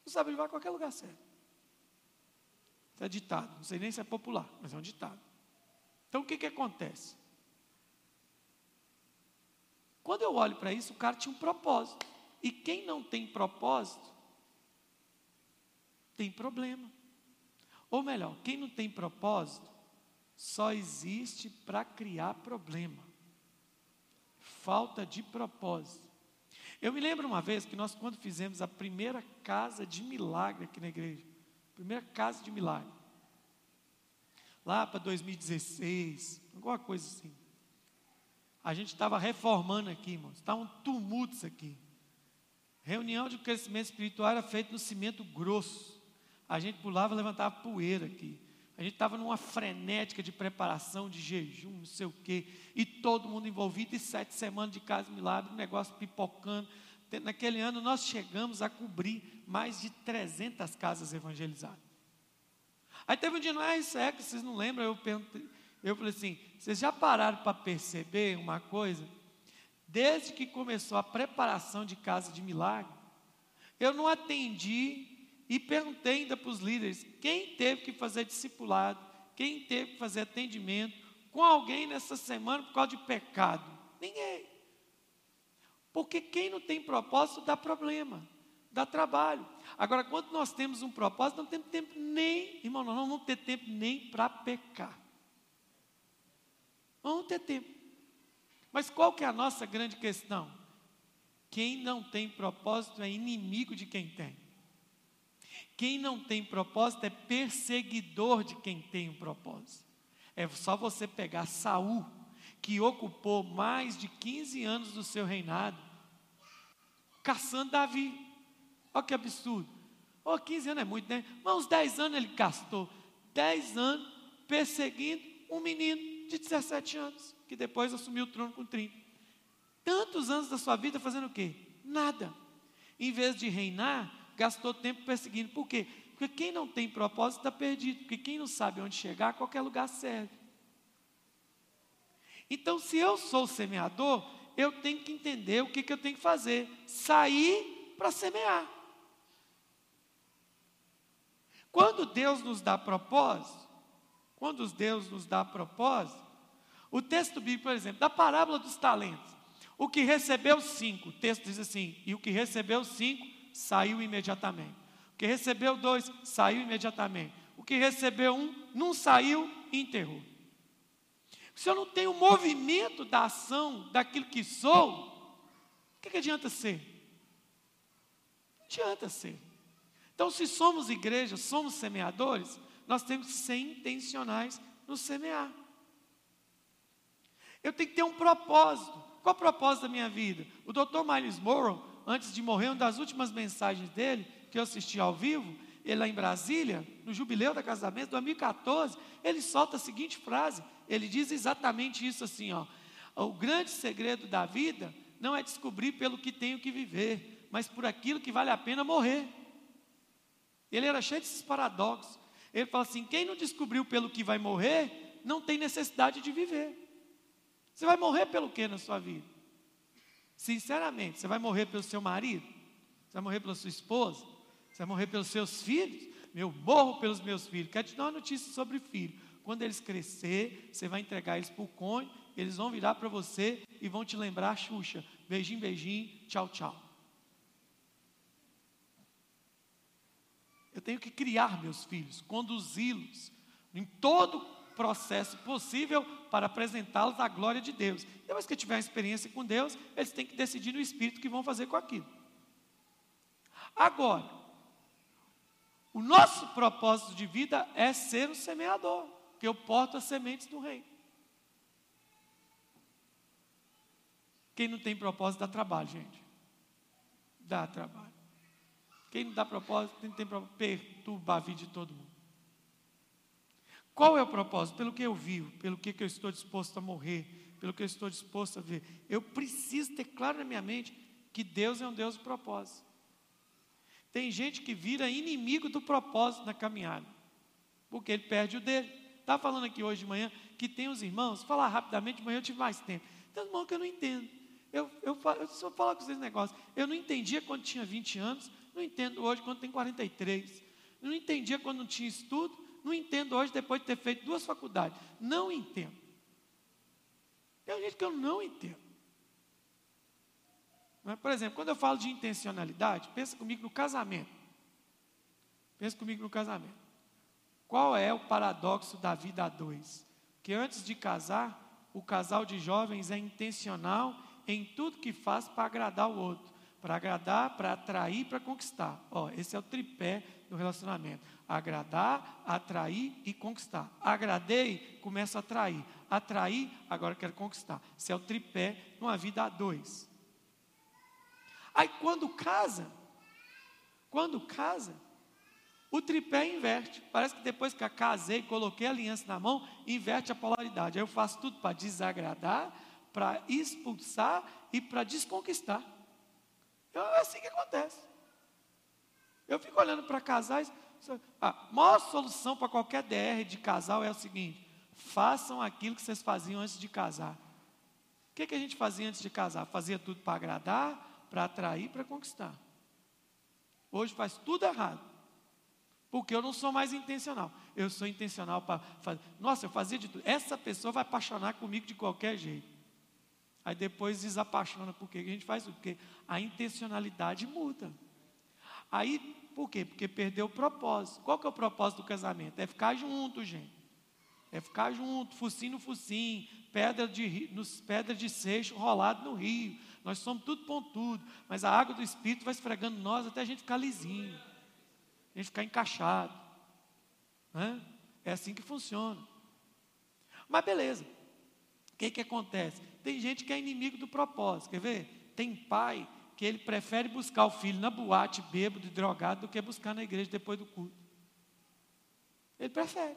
Não sabe onde vai, qualquer lugar serve. Isso é ditado, não sei nem se é popular, mas é um ditado. Então o que, que acontece? Quando eu olho para isso, o cara tinha um propósito. E quem não tem propósito, tem problema. Ou melhor, quem não tem propósito, só existe para criar problema. Falta de propósito. Eu me lembro uma vez que nós, quando fizemos a primeira casa de milagre aqui na igreja, primeira casa de milagre, lá para 2016, alguma coisa assim. A gente estava reformando aqui, irmãos. Estavam um tumultos aqui. Reunião de crescimento espiritual era feita no cimento grosso. A gente pulava e levantava poeira aqui. A gente estava numa frenética de preparação, de jejum, não sei o quê. E todo mundo envolvido, e sete semanas de casa milagre, um negócio pipocando. Naquele ano nós chegamos a cobrir mais de 300 casas evangelizadas. Aí teve um dia no RSE, que vocês não lembram, eu perguntei, eu falei assim: vocês já pararam para perceber uma coisa? Desde que começou a preparação de casa de milagre, eu não atendi e perguntei ainda para os líderes: quem teve que fazer discipulado, quem teve que fazer atendimento com alguém nessa semana por causa de pecado? Ninguém. Porque quem não tem propósito dá problema, dá trabalho. Agora, quando nós temos um propósito, não temos tempo nem, irmão, nós não vamos ter tempo nem para pecar. Vamos ter tempo. Mas qual que é a nossa grande questão? Quem não tem propósito é inimigo de quem tem. Quem não tem propósito é perseguidor de quem tem um propósito. É só você pegar Saul, que ocupou mais de 15 anos do seu reinado, caçando Davi. Olha que absurdo. Oh, 15 anos é muito, né? Mas uns 10 anos ele gastou. 10 anos perseguindo um menino de 17 anos, que depois assumiu o trono com 30. Tantos anos da sua vida fazendo o quê? Nada. Em vez de reinar, gastou tempo perseguindo. Por quê? Porque quem não tem propósito está perdido. Porque quem não sabe onde chegar, qualquer lugar serve. Então, se eu sou semeador, eu tenho que entender o que, que eu tenho que fazer. Sair para semear. Quando Deus nos dá propósito, quando Deus nos dá propósito, o texto bíblico, por exemplo, da parábola dos talentos, o que recebeu cinco, o texto diz assim: e o que recebeu cinco saiu imediatamente. O que recebeu dois saiu imediatamente. O que recebeu um não saiu enterrou. Se eu não tenho o movimento da ação daquilo que sou, o que, que adianta ser? Não adianta ser. Então, se somos igreja, somos semeadores, nós temos que ser intencionais no semear. Eu tenho que ter um propósito. Qual é o propósito da minha vida? O Dr. Miles Morrow, antes de morrer, uma das últimas mensagens dele, que eu assisti ao vivo, ele lá em Brasília, no jubileu da casamento, 2014, ele solta a seguinte frase, ele diz exatamente isso assim, ó, o grande segredo da vida não é descobrir pelo que tenho que viver, mas por aquilo que vale a pena morrer. Ele era cheio desses paradoxos. Ele fala assim: quem não descobriu pelo que vai morrer, não tem necessidade de viver. Você vai morrer pelo que na sua vida? Sinceramente, você vai morrer pelo seu marido? Você vai morrer pela sua esposa? Você vai morrer pelos seus filhos? Eu morro pelos meus filhos. Quero te dar uma notícia sobre filho. Quando eles crescer, você vai entregar eles para o cônjuge, eles vão virar para você e vão te lembrar, Xuxa. Beijinho, beijinho, tchau, tchau. Eu tenho que criar meus filhos, conduzi-los em todo processo possível para apresentá-los à glória de Deus. Depois que tiver experiência com Deus, eles têm que decidir no espírito o que vão fazer com aquilo. Agora, o nosso propósito de vida é ser o semeador, que eu porto as sementes do reino. Quem não tem propósito dá trabalho, gente. Dá trabalho. Quem não dá propósito, quem não tem propósito, perturba a vida de todo mundo. Qual é o propósito? Pelo que eu vivo, pelo que eu estou disposto a morrer, pelo que eu estou disposto a ver. Eu preciso ter claro na minha mente que Deus é um Deus de propósito. Tem gente que vira inimigo do propósito na caminhada, porque ele perde o dele. Estava falando aqui hoje de manhã que tem os irmãos, falar rapidamente, de manhã eu tive mais tempo. Tem irmão que eu não entendo. Eu, eu, eu só falar com vocês negócio. Eu não entendia quando tinha 20 anos, não entendo hoje quando tem 43. Não entendia quando não tinha estudo, não entendo hoje depois de ter feito duas faculdades. Não entendo. Tem gente que eu não entendo. Mas, por exemplo, quando eu falo de intencionalidade, pensa comigo no casamento. Pensa comigo no casamento. Qual é o paradoxo da vida a dois? Que antes de casar, o casal de jovens é intencional em tudo que faz para agradar o outro. Para agradar, para atrair, para conquistar. Ó, esse é o tripé do relacionamento. Agradar, atrair e conquistar. Agradei, começa a atrair. Atrair, agora quero conquistar. Isso é o tripé numa vida a dois. Aí quando casa, quando casa, o tripé inverte. Parece que depois que eu casei, coloquei a aliança na mão, inverte a polaridade. Aí eu faço tudo para desagradar, para expulsar e para desconquistar. É assim que acontece. Eu fico olhando para casais, a maior solução para qualquer DR de casal é o seguinte: façam aquilo que vocês faziam antes de casar. O que, que a gente fazia antes de casar? Fazia tudo para agradar, para atrair, para conquistar. Hoje faz tudo errado. Porque eu não sou mais intencional. Eu sou intencional para fazer. Nossa, eu fazia de tudo. Essa pessoa vai apaixonar comigo de qualquer jeito. Aí depois desapaixona. Por quê? A gente faz tudo. Porque a intencionalidade muda. Aí, por quê? Porque perdeu o propósito. Qual que é o propósito do casamento? É ficar junto, gente. É ficar junto, focinho no focinho, pedra de, nos, pedra de seixo rolado no rio. Nós somos tudo pontudo, mas a água do Espírito vai esfregando nós até a gente ficar lisinho, a gente ficar encaixado. Né? É assim que funciona. Mas beleza, o que, que acontece? Tem gente que é inimigo do propósito, quer ver? Tem pai que ele prefere buscar o filho na boate, bêbado e drogado, do que buscar na igreja depois do culto. Ele prefere.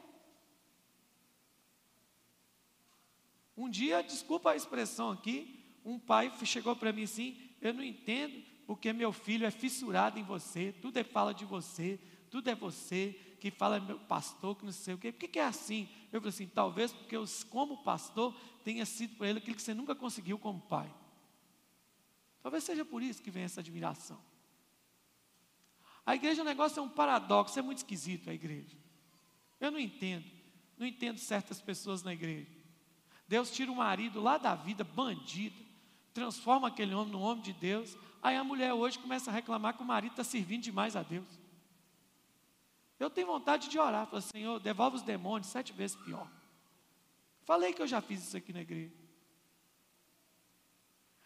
Um dia, desculpa a expressão aqui, um pai chegou para mim assim: Eu não entendo porque meu filho é fissurado em você, tudo é fala de você, tudo é você, que fala meu pastor, que não sei o quê. Por que, que é assim? Eu falei assim: talvez porque eu, como pastor, tenha sido para ele aquilo que você nunca conseguiu como pai. Talvez seja por isso que vem essa admiração. A igreja, o negócio é um paradoxo, é muito esquisito a igreja. Eu não entendo, não entendo certas pessoas na igreja. Deus tira o marido lá da vida, bandido, transforma aquele homem no homem de Deus. Aí a mulher hoje começa a reclamar que o marido está servindo demais a Deus. Eu tenho vontade de orar, falar, Senhor, devolve os demônios sete vezes pior. Falei que eu já fiz isso aqui na igreja.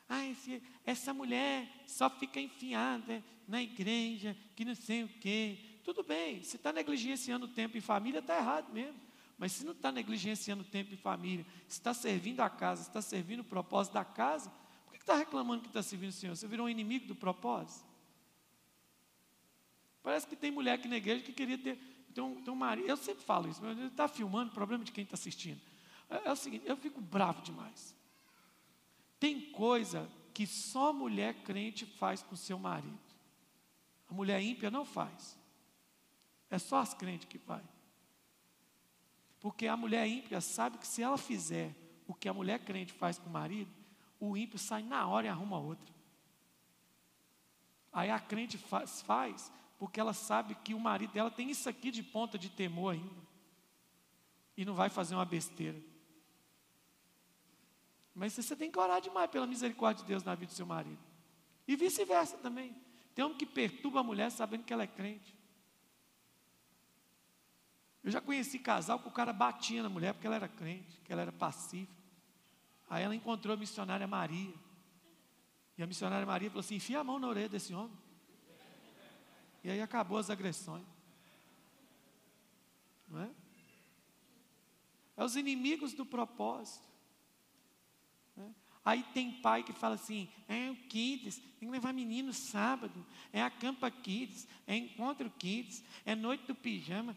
Ah, esse, essa mulher só fica enfiada na igreja, que não sei o quê. Tudo bem, se está negligenciando o tempo em família, está errado mesmo. Mas se não está negligenciando o tempo em família, está servindo a casa, está servindo o propósito da casa, está reclamando que está servindo o Senhor? Você virou um inimigo do propósito? Parece que tem mulher aqui na igreja que queria ter, ter, um, ter um marido. Eu sempre falo isso, ele está filmando, problema de quem está assistindo. É, é o seguinte, eu fico bravo demais. Tem coisa que só mulher crente faz com seu marido. A mulher ímpia não faz. É só as crentes que faz. Porque a mulher ímpia sabe que se ela fizer o que a mulher crente faz com o marido, o ímpio sai na hora e arruma outra. Aí a crente faz, faz porque ela sabe que o marido dela tem isso aqui de ponta de temor ainda. E não vai fazer uma besteira. Mas você tem que orar demais pela misericórdia de Deus na vida do seu marido. E vice-versa também. Tem um que perturba a mulher sabendo que ela é crente. Eu já conheci casal que o cara batia na mulher porque ela era crente, que ela era pacífica. Aí ela encontrou a missionária Maria. E a missionária Maria falou assim: enfia a mão na orelha desse homem. E aí acabou as agressões. Não é? É os inimigos do propósito. Aí tem pai que fala assim: é o Kids, tem que levar menino sábado, é a Campa Kids, é Encontro Kids, é Noite do Pijama,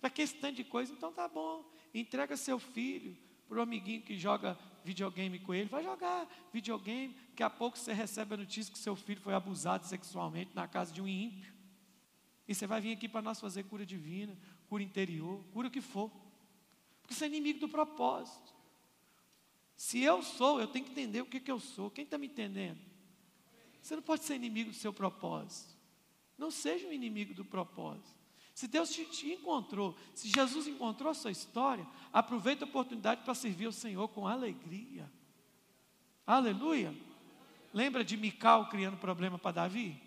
para questão de coisa, então tá bom, entrega seu filho para o amiguinho que joga videogame com ele, vai jogar videogame, daqui a pouco você recebe a notícia que seu filho foi abusado sexualmente na casa de um ímpio. E você vai vir aqui para nós fazer cura divina, cura interior, cura o que for. Porque você é inimigo do propósito. Se eu sou, eu tenho que entender o que, que eu sou. Quem está me entendendo? Você não pode ser inimigo do seu propósito. Não seja um inimigo do propósito. Se Deus te, te encontrou, se Jesus encontrou a sua história, aproveita a oportunidade para servir o Senhor com alegria. Aleluia. Lembra de Mical criando problema para Davi?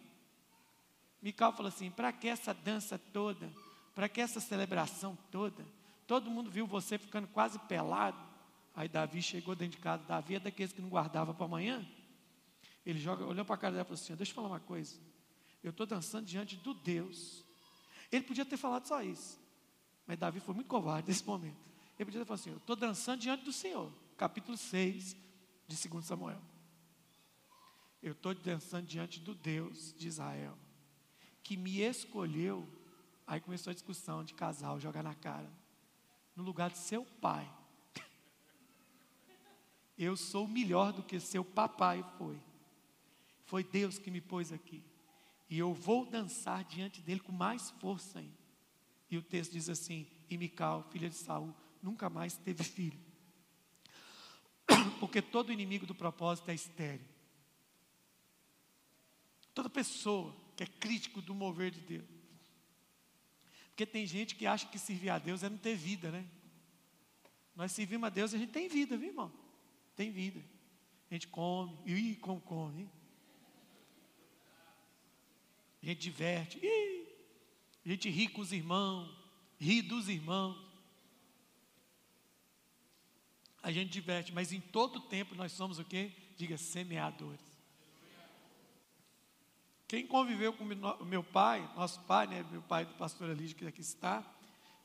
Mical falou assim: para que essa dança toda? Para que essa celebração toda? Todo mundo viu você ficando quase pelado. Aí Davi chegou dentro de casa. Davi é daqueles que não guardava para amanhã. Ele joga, olhou para a cara dela e falou assim: Deixa eu falar uma coisa. Eu estou dançando diante do Deus. Ele podia ter falado só isso. Mas Davi foi muito covarde nesse momento. Ele podia ter falado assim: Eu estou dançando diante do Senhor. Capítulo 6 de 2 Samuel. Eu estou dançando diante do Deus de Israel, que me escolheu. Aí começou a discussão de casal, jogar na cara. No lugar de seu pai, eu sou melhor do que seu papai foi. Foi Deus que me pôs aqui. E eu vou dançar diante dele com mais força ainda. E o texto diz assim: E Mical, filha de Saul, nunca mais teve filho. Porque todo inimigo do propósito é estéreo. Toda pessoa que é crítico do mover de Deus. Porque tem gente que acha que servir a Deus é não ter vida, né? Nós servimos a Deus a gente tem vida, viu, irmão? Tem vida. A gente come, e como come. A gente diverte, ih, a gente ri com os irmãos, ri dos irmãos. A gente diverte, mas em todo tempo nós somos o quê? Diga, semeadores. Quem conviveu com meu pai, nosso pai, né, meu pai do pastor Elídio, que aqui está,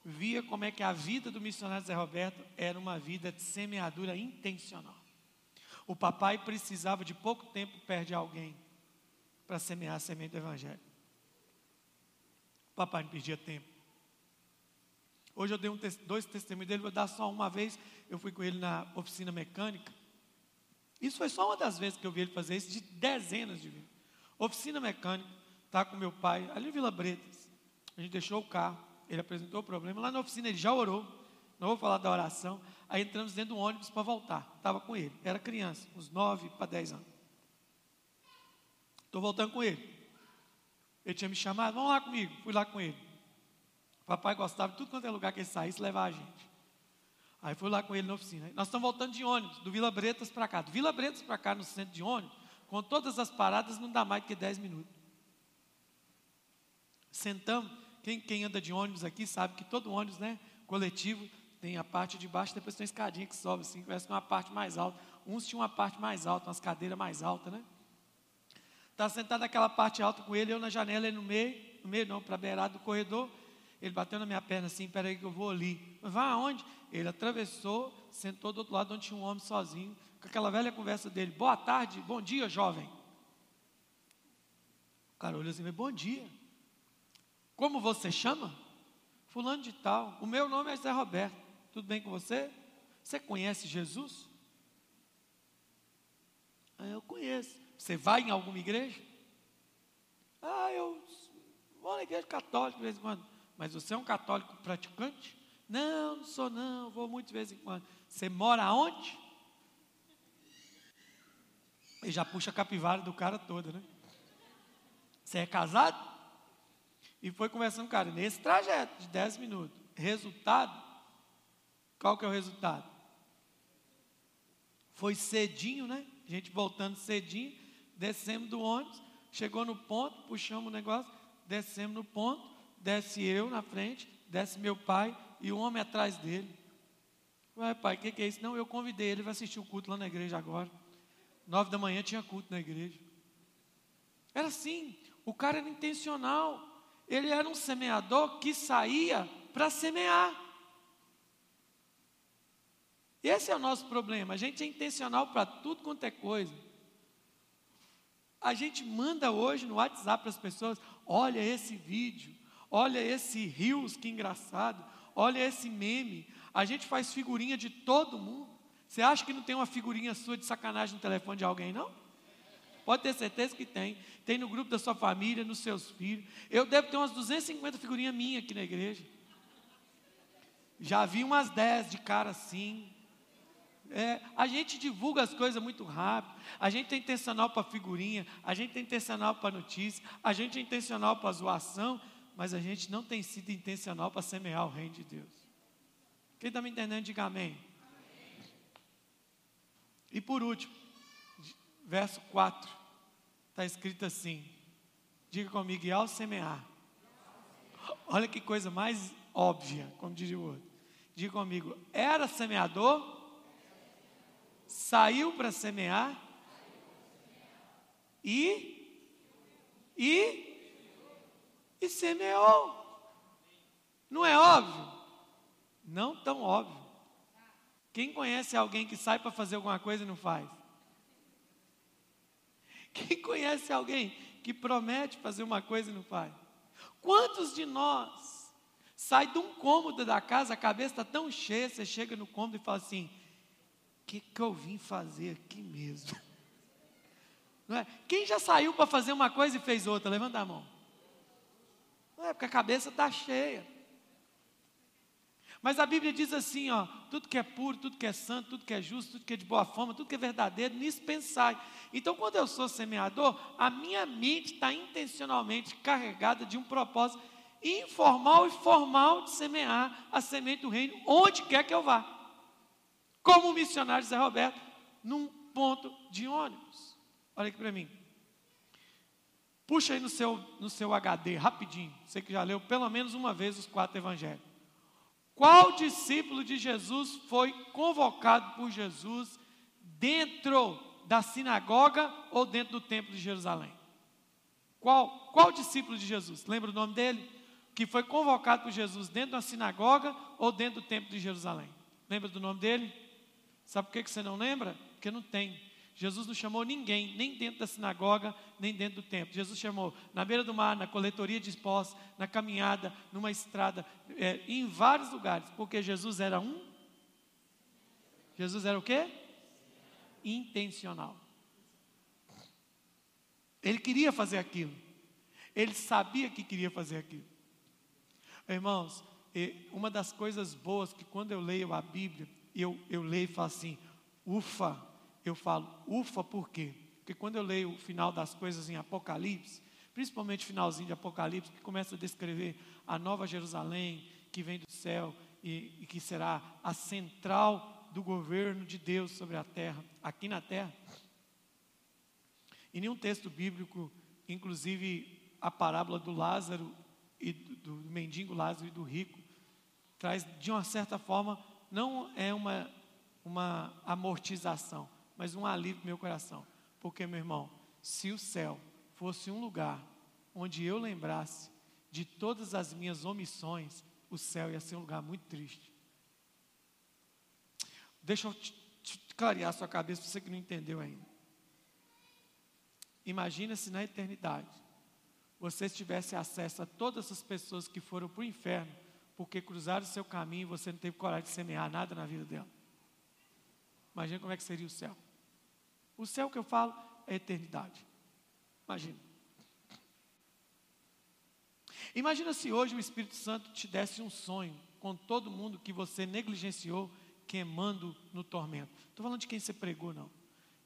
via como é que a vida do missionário Zé Roberto era uma vida de semeadura intencional. O papai precisava de pouco tempo perto de alguém para semear a semente do Evangelho. O papai não perdia tempo. Hoje eu dei um, dois testemunhos dele, vou dar só uma vez. Eu fui com ele na oficina mecânica. Isso foi só uma das vezes que eu vi ele fazer isso, de dezenas de vezes. Oficina mecânica, está com meu pai, ali em Vila Bretas. A gente deixou o carro, ele apresentou o problema. Lá na oficina ele já orou. Não vou falar da oração. Aí entramos dentro do ônibus para voltar. Estava com ele. Era criança, uns 9 para 10 anos. Estou voltando com ele. Ele tinha me chamado, vamos lá comigo. Fui lá com ele. O papai gostava de tudo quanto é lugar que ele saísse, levar a gente. Aí fui lá com ele na oficina. Nós estamos voltando de ônibus, do Vila Bretas para cá. Do Vila Bretas para cá, no centro de ônibus, com todas as paradas, não dá mais do que 10 minutos. Sentamos. Quem, quem anda de ônibus aqui sabe que todo ônibus, né, coletivo, tem a parte de baixo, depois tem uma escadinha que sobe assim, parece que é uma parte mais alta, Uns tinham uma parte mais alta, umas cadeiras mais altas, né? Estava tá sentado naquela parte alta com ele, eu na janela, ele no meio, no meio não, para a beirada do corredor. Ele bateu na minha perna assim, peraí que eu vou ali. Vai aonde? Ele atravessou, sentou do outro lado onde tinha um homem sozinho, com aquela velha conversa dele. Boa tarde, bom dia, jovem. O cara olhou assim, bom dia. Como você chama? Fulano de tal. O meu nome é Zé Roberto. Tudo bem com você? Você conhece Jesus? Ah, eu conheço. Você vai em alguma igreja? Ah, eu vou na igreja católica de vez em quando. Mas você é um católico praticante? Não, não sou não, vou muito de vez em quando. Você mora onde? E já puxa a capivara do cara toda, né? Você é casado? E foi conversando com o cara, nesse trajeto de 10 minutos. Resultado? Qual que é o resultado? Foi cedinho, né? A gente voltando cedinho, descemos do ônibus, chegou no ponto, puxamos o negócio, descemos no ponto, desce eu na frente, desce meu pai, e o homem atrás dele. Ué, pai, o que, que é isso? Não, eu convidei ele, vai assistir o culto lá na igreja agora. Nove da manhã tinha culto na igreja. Era assim, o cara era intencional. Ele era um semeador que saía para semear. Esse é o nosso problema. A gente é intencional para tudo quanto é coisa. A gente manda hoje no WhatsApp para as pessoas: olha esse vídeo, olha esse rios, que engraçado olha esse meme. A gente faz figurinha de todo mundo. Você acha que não tem uma figurinha sua de sacanagem no telefone de alguém, não? Pode ter certeza que tem. Tem no grupo da sua família, nos seus filhos. Eu devo ter umas 250 figurinhas minhas aqui na igreja. Já vi umas 10 de cara assim. É, a gente divulga as coisas muito rápido. A gente é intencional para figurinha. A gente é intencional para notícia. A gente é intencional para zoação mas a gente não tem sido intencional para semear o reino de Deus. Quem está me entendendo, diga amém. E por último, verso 4, está escrito assim: diga comigo, e ao semear. Olha que coisa mais óbvia, como diria o outro. Diga comigo, era semeador, saiu para semear e, e e semeou. Não é óbvio? Não tão óbvio. Quem conhece alguém que sai para fazer alguma coisa e não faz? Quem conhece alguém que promete fazer uma coisa e não faz? Quantos de nós sai de um cômodo da casa, a cabeça está tão cheia, você chega no cômodo e fala assim: que, que eu vim fazer aqui mesmo? Não é? Quem já saiu para fazer uma coisa e fez outra? Levanta a mão. É, porque a cabeça está cheia. Mas a Bíblia diz assim, ó, tudo que é puro, tudo que é santo, tudo que é justo, tudo que é de boa forma, tudo que é verdadeiro, nisso pensai. Então, quando eu sou semeador, a minha mente está intencionalmente carregada de um propósito informal e formal de semear a semente do reino onde quer que eu vá. Como o missionário Zé Roberto, num ponto de ônibus. Olha aqui para mim. Puxa aí no seu, no seu HD, rapidinho. Você que já leu pelo menos uma vez os quatro evangelhos. Qual discípulo de Jesus foi convocado por Jesus dentro da sinagoga ou dentro do templo de Jerusalém? Qual, qual discípulo de Jesus? Lembra o nome dele? Que foi convocado por Jesus dentro da sinagoga ou dentro do templo de Jerusalém? Lembra do nome dele? Sabe por que você não lembra? Porque não tem. Jesus não chamou ninguém, nem dentro da sinagoga, nem dentro do templo. Jesus chamou na beira do mar, na coletoria de esposos, na caminhada, numa estrada, é, em vários lugares, porque Jesus era um. Jesus era o quê? Intencional. Ele queria fazer aquilo. Ele sabia que queria fazer aquilo. Irmãos, uma das coisas boas que quando eu leio a Bíblia, eu, eu leio e falo assim: ufa, eu falo, ufa, por quê? Porque quando eu leio o final das coisas em Apocalipse, principalmente o finalzinho de Apocalipse, que começa a descrever a nova Jerusalém que vem do céu e, e que será a central do governo de Deus sobre a terra, aqui na terra. Em nenhum texto bíblico, inclusive a parábola do Lázaro e do, do mendigo Lázaro e do rico, traz de uma certa forma, não é uma, uma amortização, mas um alívio no meu coração. Porque, meu irmão, se o céu fosse um lugar onde eu lembrasse de todas as minhas omissões, o céu ia ser um lugar muito triste. Deixa eu te, te clarear a sua cabeça, você que não entendeu ainda. Imagina se na eternidade você tivesse acesso a todas as pessoas que foram para o inferno porque cruzaram o seu caminho e você não teve coragem de semear nada na vida dela. Imagina como é que seria o céu. O céu que eu falo é eternidade. Imagina. Imagina se hoje o Espírito Santo te desse um sonho com todo mundo que você negligenciou, queimando no tormento. Estou falando de quem você pregou, não.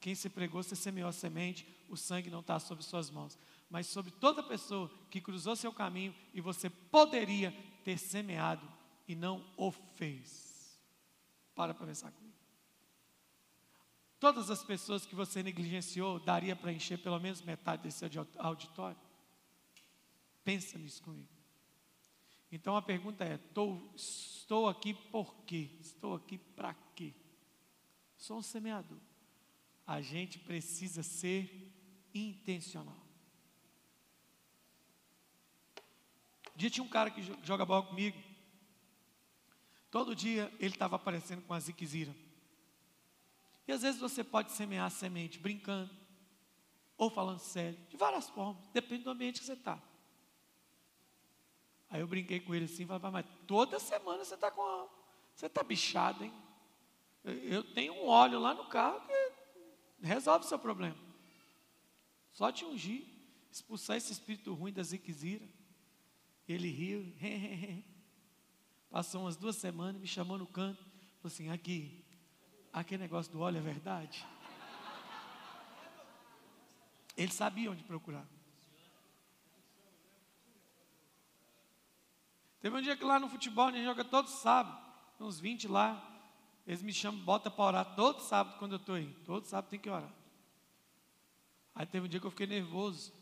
Quem você pregou, você semeou a semente, o sangue não está sobre suas mãos. Mas sobre toda pessoa que cruzou seu caminho e você poderia ter semeado e não o fez. Para para pensar comigo. Todas as pessoas que você negligenciou, daria para encher pelo menos metade desse auditório? Pensa nisso comigo. Então a pergunta é: tô, estou aqui por quê? Estou aqui para quê? Sou um semeador. A gente precisa ser intencional. Um dia tinha um cara que joga bola comigo. Todo dia ele estava aparecendo com a ziquezira. E às vezes você pode semear a semente brincando, ou falando sério, de várias formas, depende do ambiente que você está. Aí eu brinquei com ele assim, falei, mas toda semana você está com a, você está bichado, hein? Eu tenho um óleo lá no carro que resolve o seu problema. Só te ungir, expulsar esse espírito ruim da ziquezira. Ele riu, passou umas duas semanas, me chamou no canto, falou assim: aqui, aquele negócio do óleo é verdade? Ele sabia onde procurar. Teve um dia que lá no futebol a gente joga todo sábado, uns 20 lá. Eles me chamam, bota para orar todo sábado quando eu estou aí. Todo sábado tem que orar. Aí teve um dia que eu fiquei nervoso.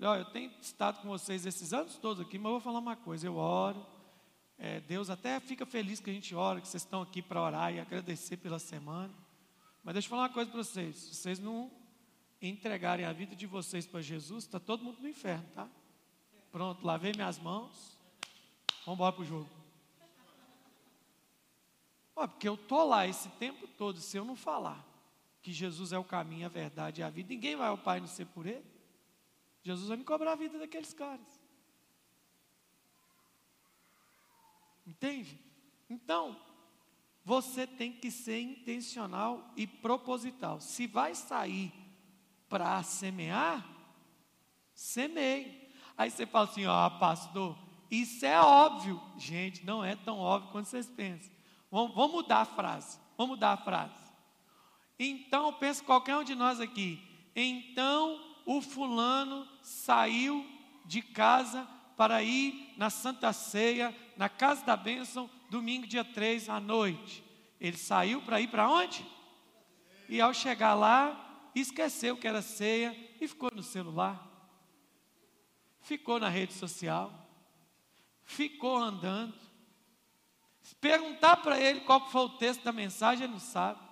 Olha, eu tenho estado com vocês esses anos todos aqui, mas eu vou falar uma coisa, eu oro. É, Deus até fica feliz que a gente ora, que vocês estão aqui para orar e agradecer pela semana. Mas deixa eu falar uma coisa para vocês. Se vocês não entregarem a vida de vocês para Jesus, está todo mundo no inferno, tá? Pronto, lavei minhas mãos. Vamos embora para o jogo. Olha, porque eu estou lá esse tempo todo, se eu não falar que Jesus é o caminho, a verdade e a vida, ninguém vai ao Pai não ser por Ele. Jesus vai me cobrar a vida daqueles caras. Entende? Então, você tem que ser intencional e proposital. Se vai sair para semear, semeie. Aí você fala assim, ó, pastor, isso é óbvio. Gente, não é tão óbvio quanto vocês pensam. Vamos, vamos mudar a frase. Vamos mudar a frase. Então, pensa qualquer um de nós aqui. Então, o fulano saiu de casa para ir na Santa Ceia, na casa da bênção, domingo, dia 3 à noite. Ele saiu para ir para onde? E ao chegar lá, esqueceu que era ceia e ficou no celular. Ficou na rede social. Ficou andando. Se perguntar para ele qual foi o texto da mensagem, ele não sabe.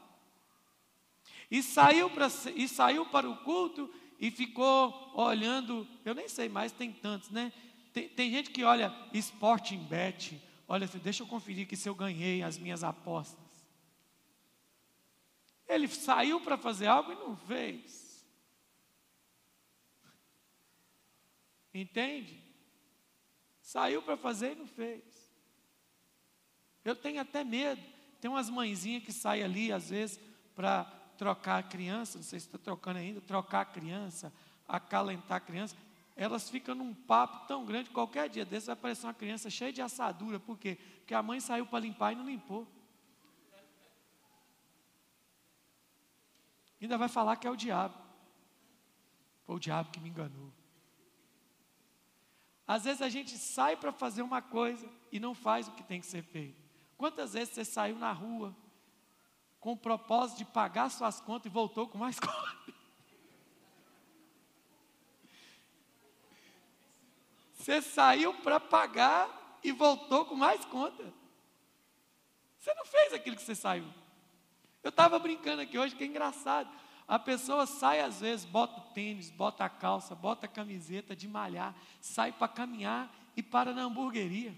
E saiu para, e saiu para o culto e ficou olhando, eu nem sei mais, tem tantos, né? Tem, tem gente que olha Sporting Bet, olha assim, deixa eu conferir aqui se eu ganhei as minhas apostas. Ele saiu para fazer algo e não fez. Entende? Saiu para fazer e não fez. Eu tenho até medo. Tem umas mãezinhas que saem ali, às vezes, para trocar a criança, não sei se está trocando ainda, trocar a criança, acalentar a criança, elas ficam num papo tão grande, qualquer dia desse vai aparecer uma criança cheia de assadura, por quê? Porque a mãe saiu para limpar e não limpou. Ainda vai falar que é o diabo. Foi o diabo que me enganou. Às vezes a gente sai para fazer uma coisa e não faz o que tem que ser feito. Quantas vezes você saiu na rua com o propósito de pagar suas contas e voltou com mais contas. Você saiu para pagar e voltou com mais conta. Você não fez aquilo que você saiu. Eu estava brincando aqui hoje, que é engraçado. A pessoa sai às vezes, bota o tênis, bota a calça, bota a camiseta de malhar, sai para caminhar e para na hamburgueria.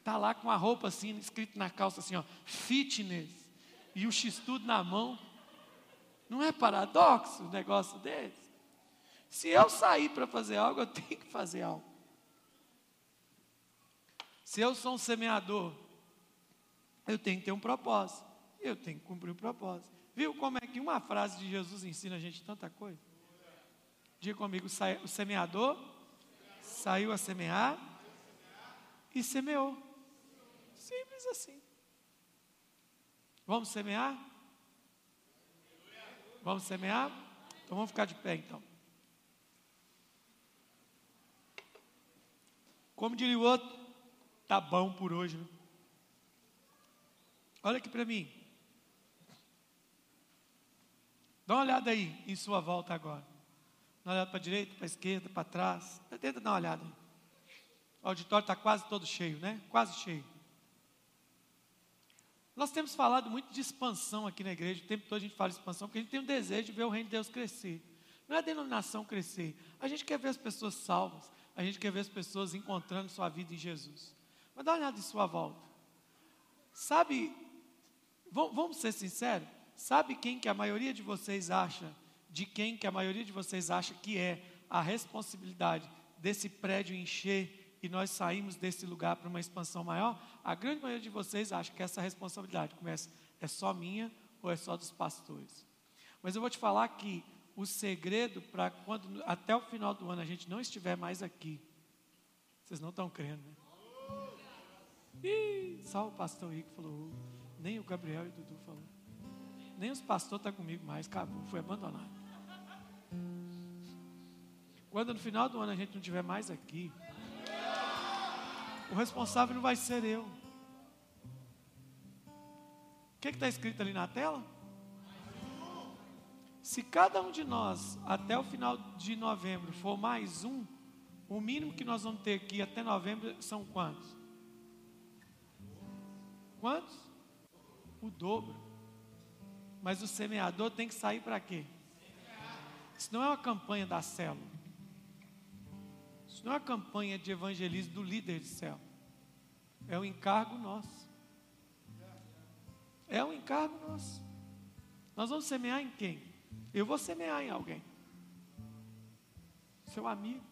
Está lá com a roupa assim, escrito na calça assim, ó, fitness, e o x-tudo na mão. Não é paradoxo um negócio desse? Se eu sair para fazer algo, eu tenho que fazer algo. Se eu sou um semeador, eu tenho que ter um propósito. Eu tenho que cumprir o propósito. Viu como é que uma frase de Jesus ensina a gente tanta coisa? Diga comigo, o semeador saiu a semear e semeou. Simples assim. Vamos semear? Vamos semear? Então vamos ficar de pé então. Como diria o outro, tá bom por hoje. Né? Olha aqui para mim. Dá uma olhada aí em sua volta agora. Dá uma olhada para a direita, para a esquerda, para trás. Tenta dar uma olhada. O auditório está quase todo cheio, né? Quase cheio. Nós temos falado muito de expansão aqui na igreja, o tempo todo a gente fala de expansão, porque a gente tem um desejo de ver o reino de Deus crescer. Não é a denominação crescer, a gente quer ver as pessoas salvas, a gente quer ver as pessoas encontrando sua vida em Jesus. Mas dá uma olhada em sua volta. Sabe, vamos ser sinceros, Sabe quem que a maioria de vocês acha, de quem que a maioria de vocês acha que é a responsabilidade desse prédio encher e nós saímos desse lugar para uma expansão maior? A grande maioria de vocês acha que essa responsabilidade começa é só minha ou é só dos pastores. Mas eu vou te falar que o segredo para quando até o final do ano a gente não estiver mais aqui, vocês não estão crendo, né? Ih, só o pastor Rico falou, nem o Gabriel e o Dudu falou nem os pastores estão tá comigo mais, acabou, foi abandonado. Quando no final do ano a gente não estiver mais aqui, o responsável não vai ser eu. O que está escrito ali na tela? Se cada um de nós, até o final de novembro, for mais um, o mínimo que nós vamos ter aqui até novembro são quantos? Quantos? O dobro. Mas o semeador tem que sair para quê? Isso não é uma campanha da célula. Isso não é uma campanha de evangelismo do líder de célula. É um encargo nosso. É um encargo nosso. Nós vamos semear em quem? Eu vou semear em alguém. Seu amigo.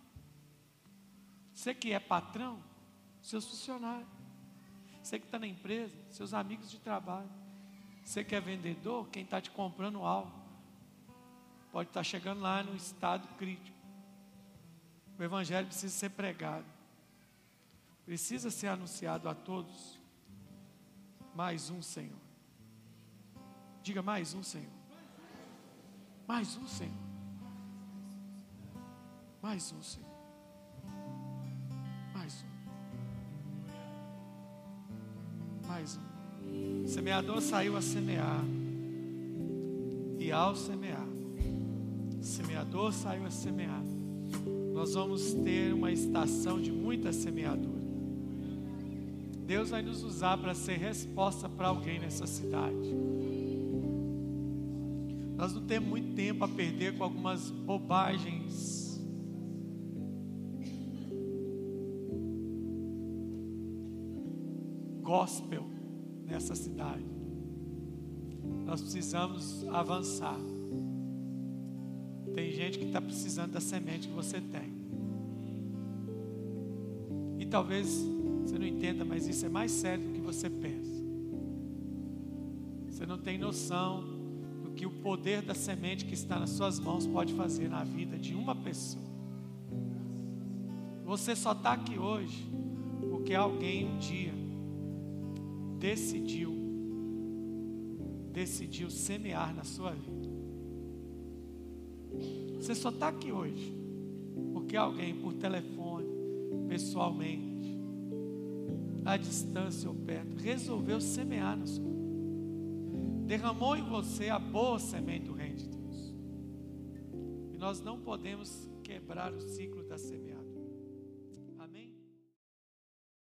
Você que é patrão, seus funcionários. Você que está na empresa, seus amigos de trabalho. Você que é vendedor, quem está te comprando algo, pode estar tá chegando lá no estado crítico. O Evangelho precisa ser pregado, precisa ser anunciado a todos. Mais um Senhor. Diga mais um Senhor. Mais um Senhor. Mais um Senhor. Mais um. Mais um. O semeador saiu a semear. E ao semear, o semeador saiu a semear. Nós vamos ter uma estação de muita semeadura. Deus vai nos usar para ser resposta para alguém nessa cidade. Nós não temos muito tempo a perder com algumas bobagens. Gospel nessa cidade. Nós precisamos avançar. Gente que está precisando da semente que você tem. E talvez você não entenda, mas isso é mais sério do que você pensa. Você não tem noção do que o poder da semente que está nas suas mãos pode fazer na vida de uma pessoa. Você só está aqui hoje porque alguém um dia decidiu, decidiu semear na sua vida. Você só está aqui hoje porque alguém por telefone, pessoalmente, à distância ou perto, resolveu semear sua vida. Derramou em você a boa semente do reino de Deus. E nós não podemos quebrar o ciclo da semeadura.